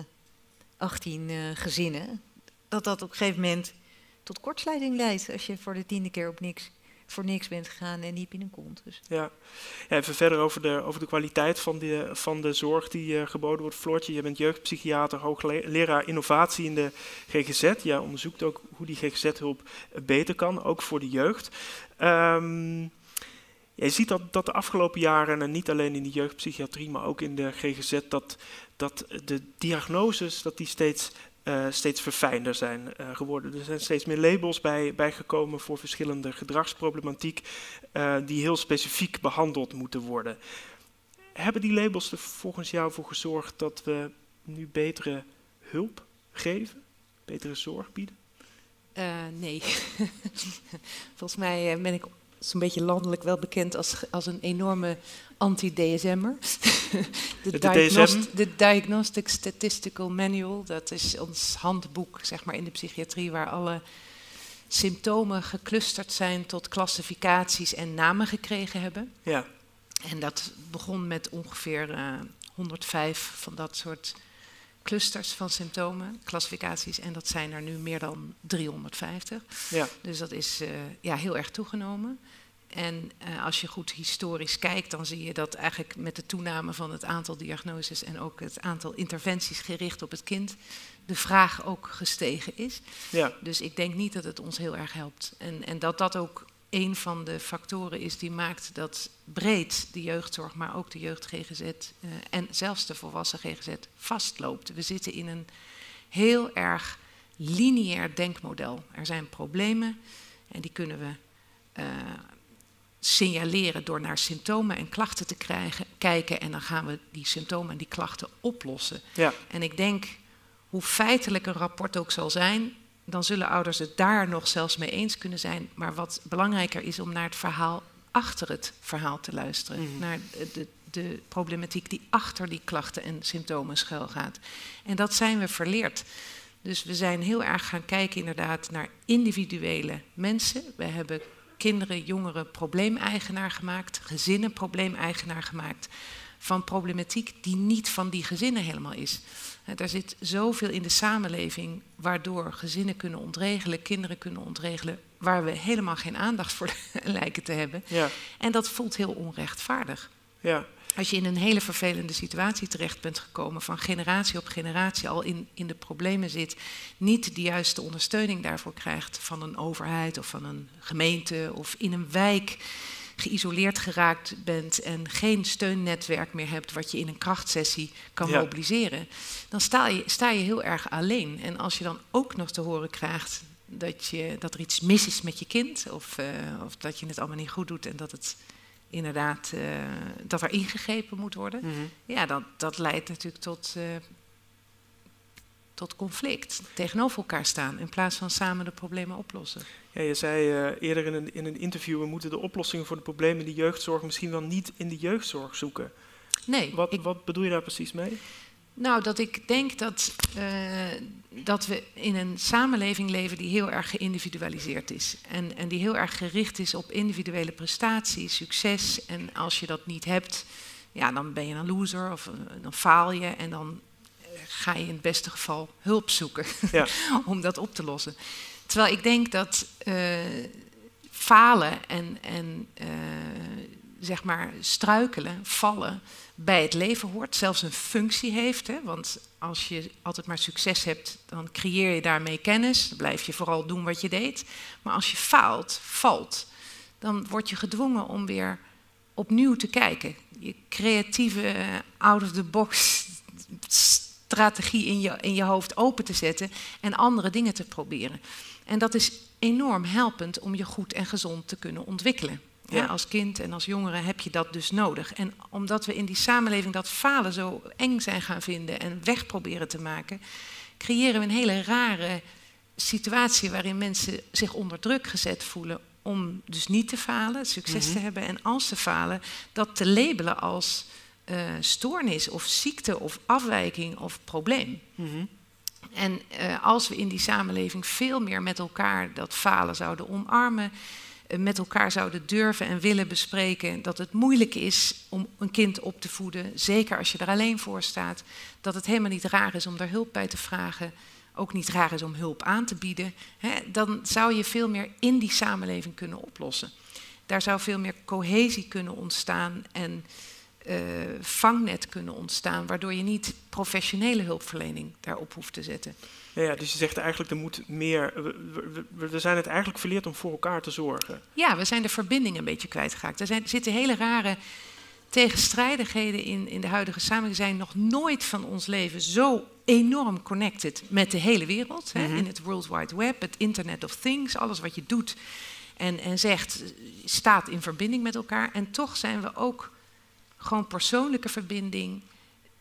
18 uh, gezinnen, dat dat op een gegeven moment tot kortsluiting leidt als je voor de tiende keer op niks, voor niks bent gegaan en niet binnenkomt. Dus. Ja. ja, even verder over de, over de kwaliteit van de, van de zorg die geboden wordt. Floortje, je bent jeugdpsychiater, hoogleraar innovatie in de GGZ. Je onderzoekt ook hoe die GGZ-hulp beter kan, ook voor de jeugd. Um, je ziet dat, dat de afgelopen jaren, en niet alleen in de jeugdpsychiatrie, maar ook in de GGZ, dat, dat de diagnoses dat die steeds, uh, steeds verfijnder zijn uh, geworden. Er zijn steeds meer labels bij, bijgekomen voor verschillende gedragsproblematiek uh, die heel specifiek behandeld moeten worden. Hebben die labels er volgens jou voor gezorgd dat we nu betere hulp geven, betere zorg bieden? nee. *laughs* volgens mij ben ik zo'n beetje landelijk wel bekend als, als een enorme anti-DSM'er. *laughs* de, de, Diagnost de Diagnostic Statistical Manual, dat is ons handboek zeg maar, in de psychiatrie waar alle symptomen geclusterd zijn tot klassificaties en namen gekregen hebben. Ja. En dat begon met ongeveer uh, eh, 105 van dat soort clusters van symptomen, klassificaties. En dat zijn er nu meer dan 350. Ja. Dus dat is uh, ja, heel erg toegenomen. En uh, als je goed historisch kijkt, dan zie je dat eigenlijk met de toename van het aantal diagnoses en ook het aantal interventies gericht op het kind, de vraag ook gestegen is. Ja. Dus ik denk niet dat het ons heel erg helpt. En, en dat dat ook een van de factoren is die maakt dat breed de jeugdzorg, maar ook de jeugd GGZ uh, en zelfs de volwassen GGZ vastloopt. We zitten in een heel erg lineair denkmodel. Er zijn problemen en die kunnen we uh, signaleren door naar symptomen en klachten te krijgen, kijken en dan gaan we die symptomen en die klachten oplossen. Ja. En ik denk, hoe feitelijk een rapport ook zal zijn, dan zullen ouders het daar nog zelfs mee eens kunnen zijn. Maar wat belangrijker is om naar het verhaal achter het verhaal te luisteren. Mhm. Naar de, de, problematiek die achter die klachten en symptomen schuilgaat. En dat zijn we verleerd. Dus we zijn heel erg gaan kijken inderdaad naar individuele mensen. We hebben kinderen, jongeren probleemeigenaar gemaakt, gezinnen probleemeigenaar gemaakt van problematiek die niet van die gezinnen helemaal is. Er zit zoveel in de samenleving waardoor gezinnen kunnen ontregelen, kinderen kunnen ontregelen, waar we helemaal geen aandacht voor *laughs* lijken te hebben. Ja. En dat voelt heel onrechtvaardig. Ja. Als je in een hele vervelende situatie terecht bent gekomen, van generatie op generatie al in, in de problemen zit, niet de juiste ondersteuning daarvoor krijgt van een overheid of van een gemeente of in een wijk geïsoleerd geraakt bent en geen steunnetwerk meer hebt wat je in een krachtsessie kan mobiliseren, dan sta je, sta je heel erg alleen. En als je dan ook nog te horen krijgt dat, je, dat er iets mis is met je kind, of, uh, of dat je het allemaal niet goed doet en dat het inderdaad uh, dat er ingegrepen moet worden, mm -hmm. ja, dat, dat leidt natuurlijk tot, uh, tot conflict. Tegenover elkaar staan in plaats van samen de problemen oplossen. Ja, je zei uh, eerder in een, in een interview, we moeten de oplossingen voor de problemen in de jeugdzorg misschien wel niet in de jeugdzorg zoeken. Nee. Wat, wat bedoel je daar precies mee? Nou, dat ik denk dat, uh, dat we in een samenleving leven die heel erg geïndividualiseerd is. En, en die heel erg gericht is op individuele prestatie, succes. En als je dat niet hebt, ja, dan ben je een loser of dan faal je. En dan ga je in het beste geval hulp zoeken ja. *laughs* om dat op te lossen. Terwijl ik denk dat uh, falen en, en uh, zeg maar struikelen, vallen bij het leven hoort, zelfs een functie heeft. Hè? Want als je altijd maar succes hebt, dan creëer je daarmee kennis. Dan blijf je vooral doen wat je deed. Maar als je faalt, valt, dan word je gedwongen om weer opnieuw te kijken. Je creatieve, out-of-the-box strategie in je, in je hoofd open te zetten en andere dingen te proberen. En dat is enorm helpend om je goed en gezond te kunnen ontwikkelen. Ja. als kind en als jongere heb je dat dus nodig. En omdat we in die samenleving dat falen zo eng zijn gaan vinden en weg proberen te maken, creëren we een hele rare situatie waarin mensen zich onder druk gezet voelen om dus niet te falen, succes te mhm. hebben en als ze falen, dat te labelen als uh, stoornis of ziekte of afwijking of probleem. Mhm. En uh, als we in die samenleving veel meer met elkaar dat falen zouden omarmen, uh, met elkaar zouden durven en willen bespreken dat het moeilijk is om een kind op te voeden, zeker als je er alleen voor staat, dat het helemaal niet raar is om daar hulp bij te vragen, ook niet raar is om hulp aan te bieden, hè, dan zou je veel meer in die samenleving kunnen oplossen. Daar zou veel meer cohesie kunnen ontstaan en uh, vangnet kunnen ontstaan, waardoor je niet professionele hulpverlening daarop hoeft te zetten. Ja, ja dus je zegt eigenlijk er moet meer. We, we, we, zijn het eigenlijk verleerd om voor elkaar te zorgen. Ja, we zijn de verbinding een beetje kwijtgeraakt. Er zijn, zitten hele rare tegenstrijdigheden in, in de huidige samenleving. We zijn nog nooit van ons leven zo enorm connected met de hele wereld. hè, mhm. in het World Wide Web, het Internet of Things, alles wat je doet en, en zegt, staat in verbinding met elkaar. En toch zijn we ook gewoon persoonlijke verbinding,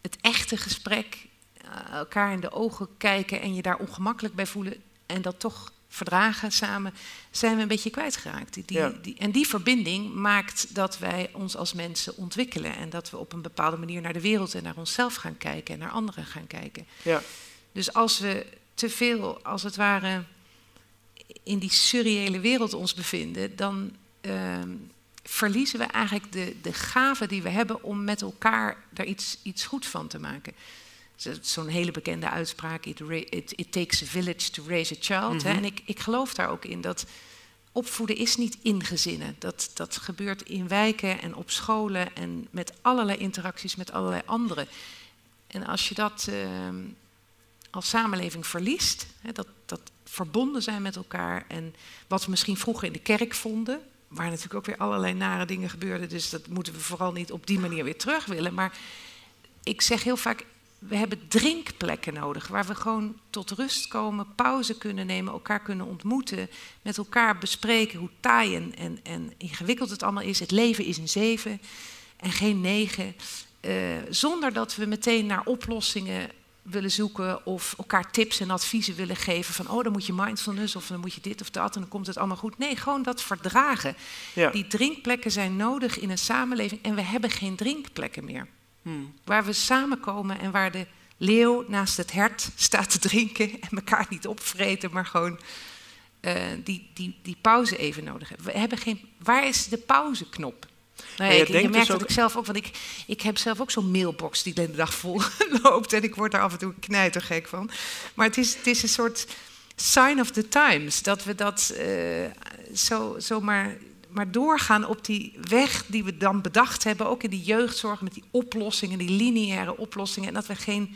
het echte gesprek, uh, elkaar in de ogen kijken en je daar ongemakkelijk bij voelen en dat toch verdragen samen, zijn we een beetje kwijtgeraakt. Die, die, en die verbinding maakt dat wij ons als mensen ontwikkelen en dat we op een bepaalde manier naar de wereld en naar onszelf gaan kijken en naar anderen gaan kijken. Ja. Dus als we te veel, als het ware, in die surreële wereld ons bevinden, dan uh, verliezen we eigenlijk de, de gave die we hebben om met elkaar daar iets, iets goed van te maken. Zo'n hele bekende uitspraak, it, it, it, takes a village to raise a child. hè? Mhm. En ik, ik geloof daar ook in dat opvoeden is niet in gezinnen. Dat, dat gebeurt in wijken en op scholen en met allerlei interacties met allerlei anderen. En als je dat ehm, als samenleving verliest, hè, dat, dat verbonden zijn met elkaar en wat we misschien vroeger in de kerk vonden, waar natuurlijk ook weer allerlei nare dingen gebeurden, dus dat moeten we vooral niet op die manier weer terug willen. Maar ik zeg heel vaak, we hebben drinkplekken nodig waar we gewoon tot rust komen, pauze kunnen nemen, elkaar kunnen ontmoeten, met elkaar bespreken hoe taai en, en, ingewikkeld het allemaal is. Het leven is een zeven en geen negen. Uh, zonder dat we meteen naar oplossingen willen zoeken of elkaar tips en adviezen willen geven van oh dan moet je mindfulness of dan moet je dit of dat en dan komt het allemaal goed. Nee, gewoon dat verdragen. Ja. Die drinkplekken zijn nodig in een samenleving en we hebben geen drinkplekken meer. Hmm. Waar we samenkomen en waar de leeuw naast het hert staat te drinken *laughs* en elkaar niet opvreten, maar gewoon uh, die, die, die pauze even nodig hebben. We hebben geen, waar is de pauzeknop? Nou, je, je merkt dus dat ik zelf ook, want ik, ik heb zelf ook zo'n mailbox die de hele dag vol *laughs* loopt en ik word daar af en toe knijtergek van. Maar het is, het is een soort sign of the times dat we dat uh, zo, zo maar maar doorgaan op die weg die we dan bedacht hebben, ook in die jeugdzorg met die oplossingen, die lineaire oplossingen, en dat we geen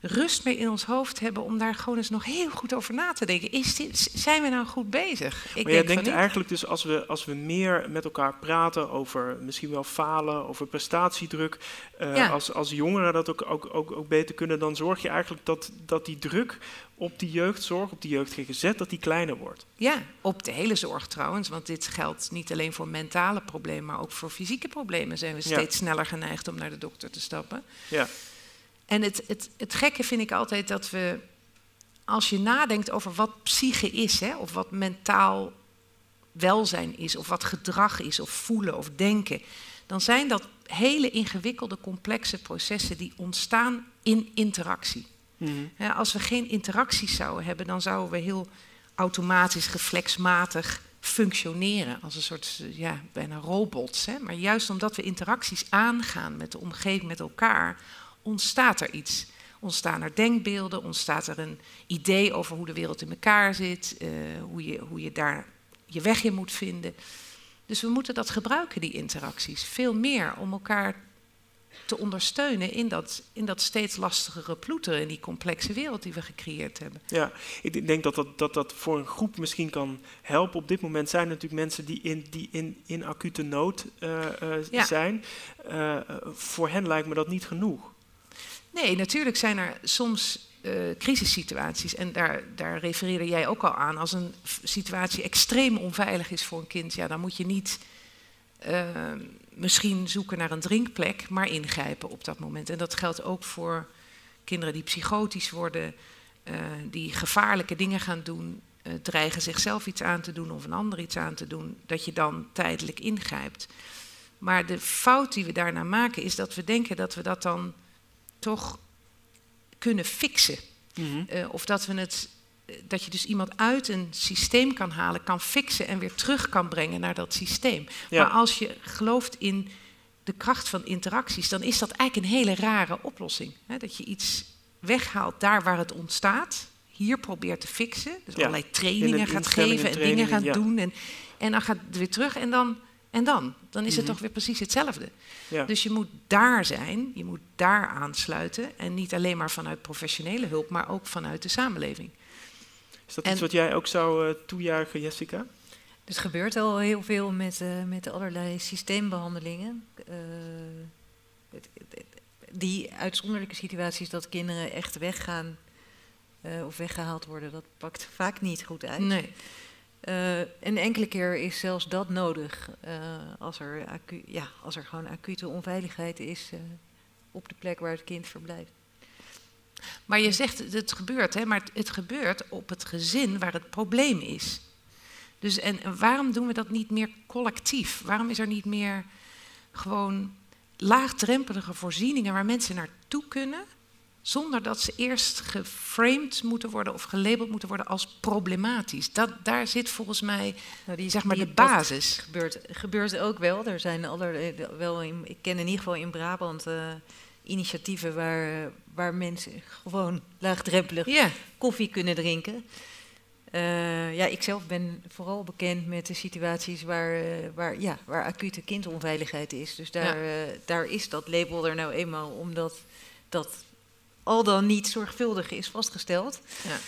rust meer in ons hoofd hebben om daar gewoon eens nog heel goed over na te denken. Is dit, zijn we nou goed bezig? Ik maar jij denkt eigenlijk dus als we, als we meer met elkaar praten over misschien wel falen, over prestatiedruk, uh, als, als jongeren dat ook, ook, ook, ook beter kunnen, dan zorg je eigenlijk dat, dat die druk op die jeugdzorg, op die jeugd dat die kleiner wordt. Ja, op de hele zorg trouwens, want dit geldt niet alleen voor mentale problemen, maar ook voor fysieke problemen zijn we steeds sneller geneigd om naar de dokter te stappen. Ja. En het, het, het gekke vind ik altijd dat we, als je nadenkt over wat psyche is, hè, of wat mentaal welzijn is, of wat gedrag is, of voelen of denken, dan zijn dat hele ingewikkelde, complexe processen die ontstaan in interactie. Mm als we geen interacties zouden hebben, dan zouden we heel automatisch, reflexmatig functioneren als een soort ja, bijna robots. Hè? Maar juist omdat we interacties aangaan met de omgeving, met elkaar, ontstaat er iets. Ontstaan er denkbeelden, ontstaat er een idee over hoe de wereld in elkaar zit, uh, hoe, je, hoe je daar je weg in moet vinden. Dus we moeten dat gebruiken, die interacties, veel meer om elkaar te ondersteunen in dat, in dat steeds lastigere ploeteren, in die complexe wereld die we gecreëerd hebben. Ja, ik denk dat dat, dat dat voor een groep misschien kan helpen. Op dit moment zijn er natuurlijk mensen die in, die in, in acute nood uh, uh, zijn. Uh, voor hen lijkt me dat niet genoeg. Nee, natuurlijk zijn er soms uh, crisissituaties. En daar, daar refereerde jij ook al aan. Als een situatie extreem onveilig is voor een kind, ja, dan moet je niet uh, misschien zoeken naar een drinkplek, maar ingrijpen op dat moment. En dat geldt ook voor kinderen die psychotisch worden, uh, die gevaarlijke dingen gaan doen, dreigen zichzelf iets aan te doen of een ander iets aan te doen, dat je dan tijdelijk ingrijpt. Maar de fout die we daarna maken is dat we denken dat we dat dan toch kunnen fixen. Mhm. Eh, of dat, we het, eh, dat je dus iemand uit een systeem kan halen, kan fixen en weer terug kan brengen naar dat systeem. Maar als je gelooft in de kracht van interacties, dan is dat eigenlijk een hele rare oplossing. Hè? Dat je iets weghaalt daar waar het ontstaat, hier probeert te fixen, dus allerlei trainingen gaat geven en dingen gaat doen. En, en dan gaat het weer terug en dan en dan? Dan is het mhm. toch weer precies hetzelfde. Ja. Dus je moet daar zijn, je moet daar aansluiten. En niet alleen maar vanuit professionele hulp, maar ook vanuit de samenleving. Is dat iets wat jij ook zou uh, toejuichen, Jessica? Dus er gebeurt al heel veel met, uh, met allerlei systeembehandelingen. Uh, die uitzonderlijke situaties dat kinderen echt weggaan of weggehaald worden, dat pakt vaak niet goed uit. Nee. Uh, een enkele keer is zelfs dat nodig uh, als, er ja, als er gewoon acute onveiligheid is uh, op de plek waar het kind verblijft. Maar je zegt het gebeurt, hè, maar het gebeurt op het gezin waar het probleem is. Dus en waarom doen we dat niet meer collectief? Waarom is er niet meer gewoon laagdrempelige voorzieningen waar mensen naartoe kunnen? Zonder dat ze eerst geframed moeten worden of gelabeld moeten worden als problematisch. Dat, daar zit volgens mij nou, die, zeg maar, de basis. Gebeurt, gebeurt ook wel. Er zijn allerlei, wel in, ik ken in ieder geval in Brabant uh, initiatieven waar, waar mensen gewoon laagdrempelig koffie kunnen drinken. Uh, ja, ik zelf ben vooral bekend met de situaties waar, uh, waar, ja, waar acute kindonveiligheid is. Dus daar, ja. daar is dat label er nou eenmaal omdat dat al dan niet zorgvuldig is vastgesteld. Ja.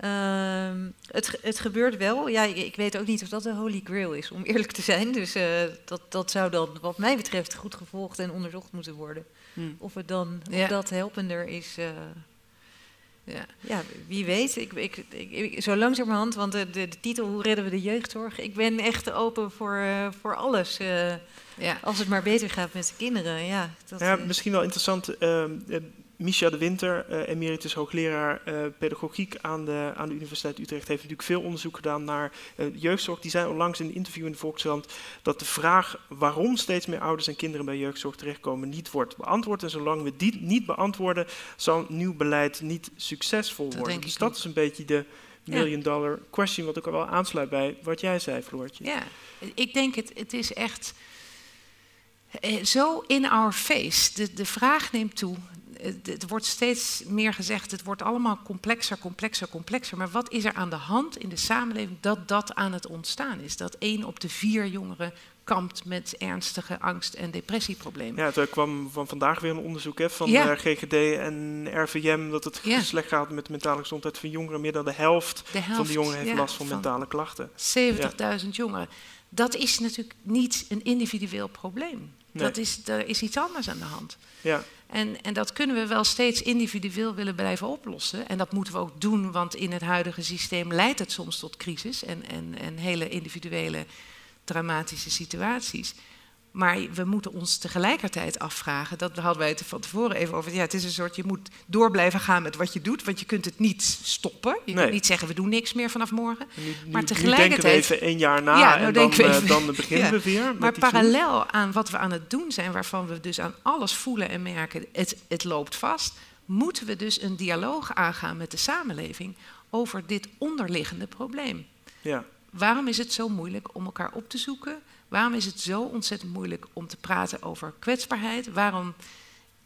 Uh, het, het gebeurt wel. Ja, ik, ik, weet ook niet of dat de holy grail is, om eerlijk te zijn. Dus dat, dat zou dan, wat mij betreft, goed gevolgd en onderzocht moeten worden. Hmm. Of het dan ja. of dat helpender is. Ja. ja, wie weet. Ik, ik, ik, zo langzamerhand, want de, de, de, titel Hoe redden we de jeugdzorg? Ik ben echt open voor, uh, voor alles. Uh, ja. Als het maar beter gaat met de kinderen. Ja, dat, ja misschien wel interessant. Misha de Winter, uh, emeritus hoogleraar uh, pedagogiek aan de, aan de Universiteit Utrecht, heeft natuurlijk veel onderzoek gedaan naar uh, jeugdzorg. Die zei onlangs in een interview in de Volkskrant dat de vraag waarom steeds meer ouders en kinderen bij jeugdzorg terechtkomen niet wordt beantwoord. En zolang we die niet beantwoorden, zal nieuw beleid niet succesvol worden. Dat dus dat is een beetje de million dollar question, wat ook al wel aansluit bij wat jij zei, Floortje. Ja, ik denk het, het is echt zo in our face. De, de vraag neemt toe het wordt steeds meer gezegd, het wordt allemaal complexer, complexer, complexer. Maar wat is er aan de hand in de samenleving dat dat aan het ontstaan is? Dat één op de vier jongeren kampt met ernstige angst- en depressieproblemen. Ja, er kwam van vandaag weer een onderzoek hè, van ja. GGD en RVM... dat het ja. slecht gaat met de mentale gezondheid van jongeren. Meer dan de helft, de helft van de jongeren heeft last van, van mentale klachten. 70.000 jongeren. Dat is natuurlijk niet een individueel probleem. Nee. Dat is, er is iets anders aan de hand. Ja. En, en dat kunnen we wel steeds individueel willen blijven oplossen. En dat moeten we ook doen, want in het huidige systeem leidt het soms tot crisis en, en, en hele individuele dramatische situaties. Maar we moeten ons tegelijkertijd afvragen, dat hadden wij het van tevoren even over. Ja, het is een soort, je moet door blijven gaan met wat je doet, want je kunt het niet stoppen. Je kunt niet zeggen, we doen niks meer vanaf morgen. Nu, maar tegelijkertijd. Nu denken we even één jaar na ja, nou en dan, uh, dan beginnen *laughs* we weer. Maar parallel aan wat we aan het doen zijn, waarvan we dus aan alles voelen en merken, het, het loopt vast, moeten we dus een dialoog aangaan met de samenleving over dit onderliggende probleem. Ja. Waarom is het zo moeilijk om elkaar op te zoeken? Waarom is het zo ontzettend moeilijk om te praten over kwetsbaarheid? Waarom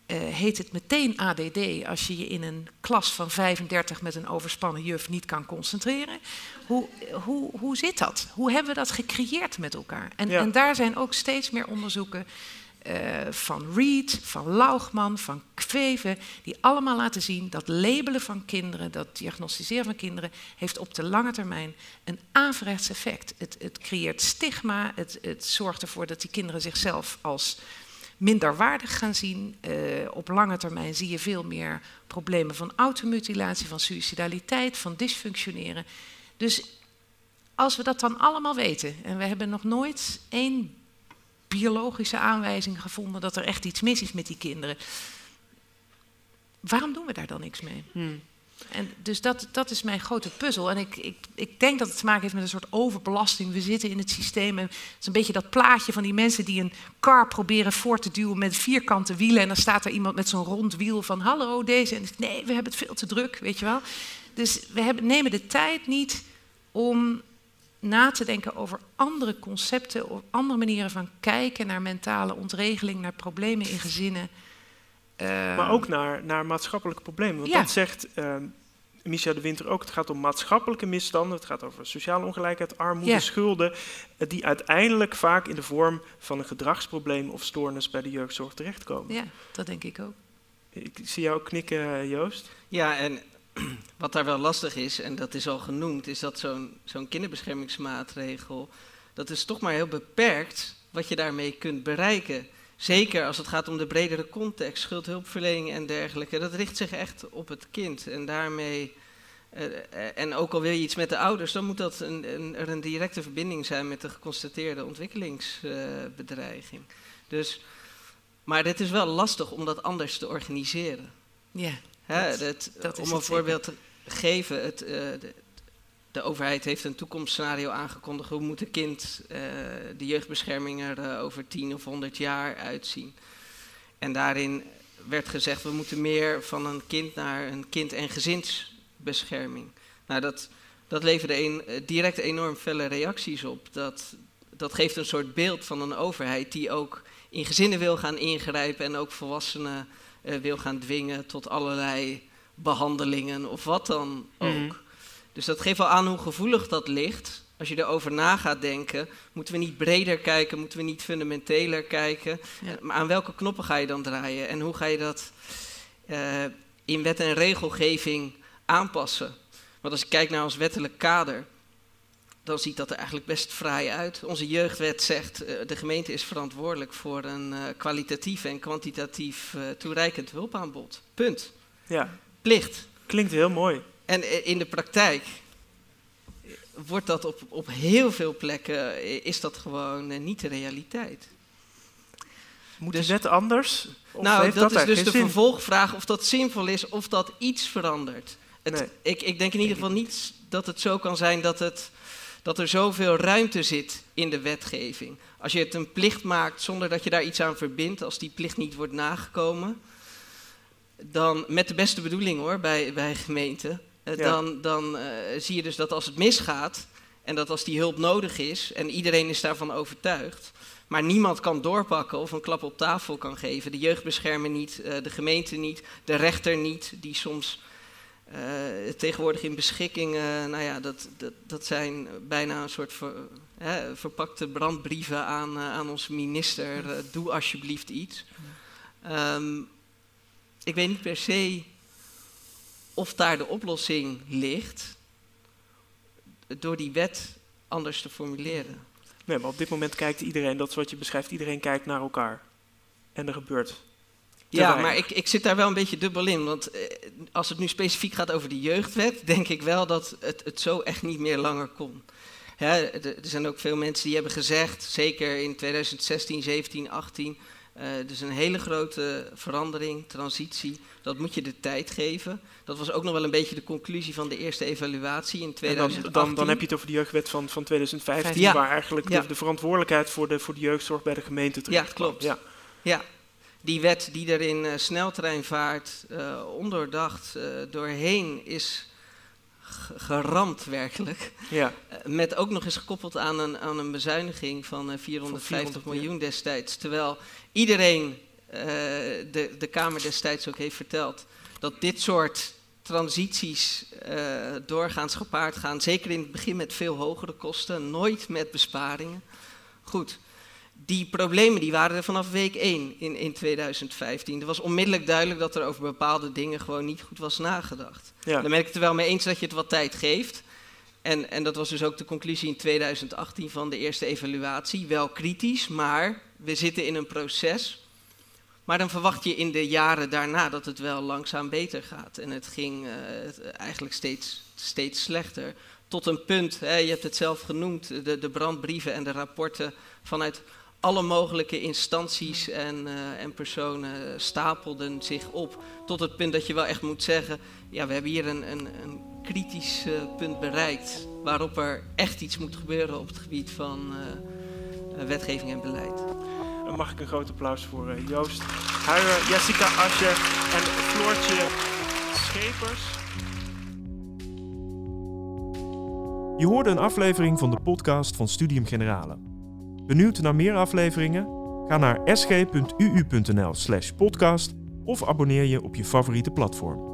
uh, heet het meteen ADD als je je in een klas van 35 met een overspannen juf niet kan concentreren? Hoe, hoe, hoe zit dat? Hoe hebben we dat gecreëerd met elkaar? En, en daar zijn ook steeds meer onderzoeken uh, van Reed, van Laugman, van Kveven, die allemaal laten zien dat labelen van kinderen, dat diagnosticeren van kinderen, heeft op de lange termijn een averechts effect. Het, het creëert stigma, het, het, zorgt ervoor dat die kinderen zichzelf als minder waardig gaan zien. Uh, op lange termijn zie je veel meer problemen van automutilatie, van suicidaliteit, van dysfunctioneren. Dus als we dat dan allemaal weten, en we hebben nog nooit één biologische aanwijzing gevonden dat er echt iets mis is met die kinderen. Waarom doen we daar dan niks mee? Hmm. En dus dat, dat is mijn grote puzzel. En ik, ik, ik denk dat het te maken heeft met een soort overbelasting. We zitten in het systeem en het is een beetje dat plaatje van die mensen die een car proberen voor te duwen met vierkante wielen. En dan staat er iemand met zo'n rond wiel van hallo deze. En nee, we hebben het veel te druk, weet je wel. Dus we hebben, nemen de tijd niet om na te denken over andere concepten, of andere manieren van kijken naar mentale ontregeling, naar problemen in gezinnen. maar ook naar, naar maatschappelijke problemen. Want dat zegt uh, Micha de Winter ook. Het gaat om maatschappelijke misstanden. Het gaat over sociale ongelijkheid, armoede, schulden. Eh, die uiteindelijk vaak in de vorm van een gedragsprobleem of stoornis bij de jeugdzorg terechtkomen. Ja, dat denk ik ook. Ik zie jou knikken, Joost. Ja, en *clears throat* wat daar wel lastig is, en dat is al genoemd, is dat zo'n kinderbeschermingsmaatregel, dat is toch maar heel beperkt wat je daarmee kunt bereiken. Zeker als het gaat om de bredere context, schuldhulpverlening en dergelijke. Dat richt zich echt op het kind. En daarmee, uh, en ook al wil je iets met de ouders, dan moet dat een, een, er een directe verbinding zijn met de geconstateerde ontwikkelingsbedreiging. Uh, dus, maar het is wel lastig om dat anders te organiseren. Ja. Hè, dat, om een voorbeeld te geven, het, uh, de, de, overheid heeft een toekomstscenario aangekondigd. Hoe moet een kind, uh, de jeugdbescherming er uh, over 10 of 100 jaar uitzien? En daarin werd gezegd, we moeten meer van een kind naar een kind- en gezinsbescherming. Nou, dat, dat leverde een, direct enorm felle reacties op. Dat, dat geeft een soort beeld van een overheid die ook in gezinnen wil gaan ingrijpen en ook volwassenen uh, wil gaan dwingen tot allerlei behandelingen of wat dan ook. Mhm. Dus dat geeft wel aan hoe gevoelig dat ligt. Als je erover na gaat denken, moeten we niet breder kijken, moeten we niet fundamenteler kijken. Maar aan welke knoppen ga je dan draaien en hoe ga je dat uh, in wet en regelgeving aanpassen? Want als ik kijk naar ons wettelijk kader, dan ziet dat er eigenlijk best fraai uit. Onze jeugdwet zegt, uh, de gemeente is verantwoordelijk voor een uh, kwalitatief en kwantitatief toereikend hulpaanbod. Punt. Ja. Plicht. Klinkt heel mooi. En in de praktijk wordt dat op, op heel veel plekken, is dat gewoon niet de realiteit. Moet dus, wet anders? nou, dat, is dus de vervolgvraag of dat zinvol is, of dat iets verandert. Het, ik, ik denk in ieder geval niet dat het zo kan zijn dat, het, dat er zoveel ruimte zit in de wetgeving. Als je het een plicht maakt zonder dat je daar iets aan verbindt, als die plicht niet wordt nagekomen, dan met de beste bedoeling hoor, bij, bij gemeenten, eh, dan, dan uh, zie je dus dat als het misgaat en dat als die hulp nodig is en iedereen is daarvan overtuigd, maar niemand kan doorpakken of een klap op tafel kan geven, de jeugdbeschermer niet, uh, de gemeente niet, de rechter niet, die soms tegenwoordig in beschikking, nou ja, dat, dat, dat zijn bijna een soort verpakte brandbrieven aan, aan onze minister, doe alsjeblieft iets. Um, ik weet niet per se of daar de oplossing ligt door die wet anders te formuleren. Nee, maar op dit moment kijkt iedereen, dat is wat je beschrijft, iedereen kijkt naar elkaar. En er gebeurt. Ja, maar ik, ik zit daar wel een beetje dubbel in. Want eh, als het nu specifiek gaat over de jeugdwet, denk ik wel dat het, het zo echt niet meer langer kon. er zijn ook veel mensen die hebben gezegd, zeker in 2016, 17, 18, uh, dus een hele grote verandering, transitie. Dat moet je de tijd geven. Dat was ook nog wel een beetje de conclusie van de eerste evaluatie in 2018. Dan, dan, dan, heb je het over de jeugdwet van, van 2015, waar eigenlijk de, de, verantwoordelijkheid voor de, voor de jeugdzorg bij de gemeente terecht Ja, klopt. Ja. ja. Die wet die er in uh, sneltreinvaart uh, ondoordacht uh, doorheen is geramd werkelijk. Ja. Met ook nog eens gekoppeld aan een, aan een bezuiniging van 450 miljoen destijds. Terwijl iedereen, uh, de, de Kamer destijds ook heeft verteld, dat dit soort transities uh, doorgaans gepaard gaan. Zeker in het begin met veel hogere kosten, nooit met besparingen. Goed, die problemen die waren er vanaf week 1 in, in 2015. Er was onmiddellijk duidelijk dat er over bepaalde dingen gewoon niet goed was nagedacht. Ja. Dan ben ik het er wel mee eens dat je het wat tijd geeft. En, en dat was dus ook de conclusie in 2018 van de eerste evaluatie. Wel kritisch, maar we zitten in een proces. Maar dan verwacht je in de jaren daarna dat het wel langzaam beter gaat. En het ging uh, eigenlijk steeds, steeds slechter. Tot een punt, hè, je hebt het zelf genoemd, de, de brandbrieven en de rapporten vanuit alle mogelijke instanties en, uh, en, personen stapelden zich op. Tot het punt dat je wel echt moet zeggen, ja, we hebben hier een, een, een kritisch uh, punt bereikt. Waarop er echt iets moet gebeuren op het gebied van uh, wetgeving en beleid. Dan mag ik een groot applaus voor Joost Huijer, Jessica Ascher en Floortje Schepers. Je hoorde een aflevering van de podcast van Studium Generale. Benieuwd naar meer afleveringen? Ga naar sg.uu.nl/podcast of abonneer je op je favoriete platform.